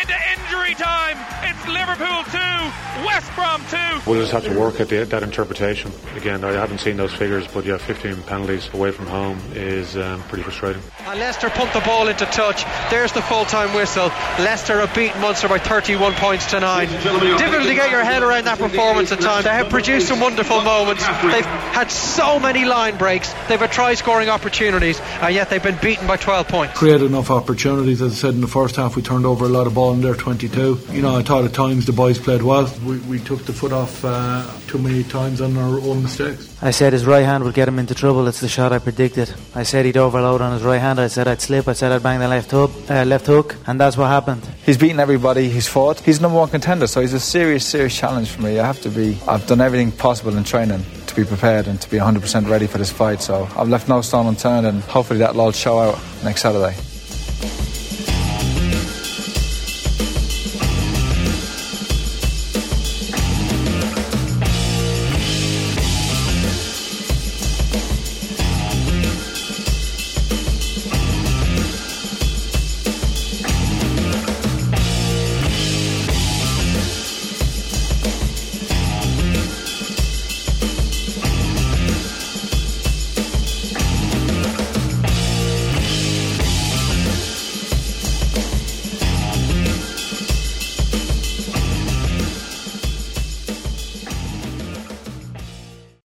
into injury time. It's Liverpool 2, West Brom 2. We'll just have to work at the, that interpretation. Again, I haven't seen those figures, but yeah, 15 penalties away from home is um, pretty frustrating. And Leicester pumped the ball into touch. There's the full time whistle. Leicester have beaten Munster by 31 points to 9. Difficult to get your head around that performance at times. They have produced some wonderful moments. They've had so many line breaks. They've had try scoring opportunities, and yet they've been beaten by 12 points. Created enough opportunities. As I said in the first half, we turned over a lot of ball in their 22. You know, I thought at times the boys played well. We, we took the foot off uh, too many times on our own mistakes. I said his right hand would get him into trouble. It's the shot I predicted. I said he'd overload on his right hand. I said I'd slip. I said I'd bang the left hook, uh, left hook, and that's what happened. He's beaten everybody he's fought. He's number one contender, so he's a serious, serious challenge for me. I have to be. I've done everything possible in training to be prepared and to be 100% ready for this fight. So I've left no stone unturned, and hopefully that'll all show out next Saturday.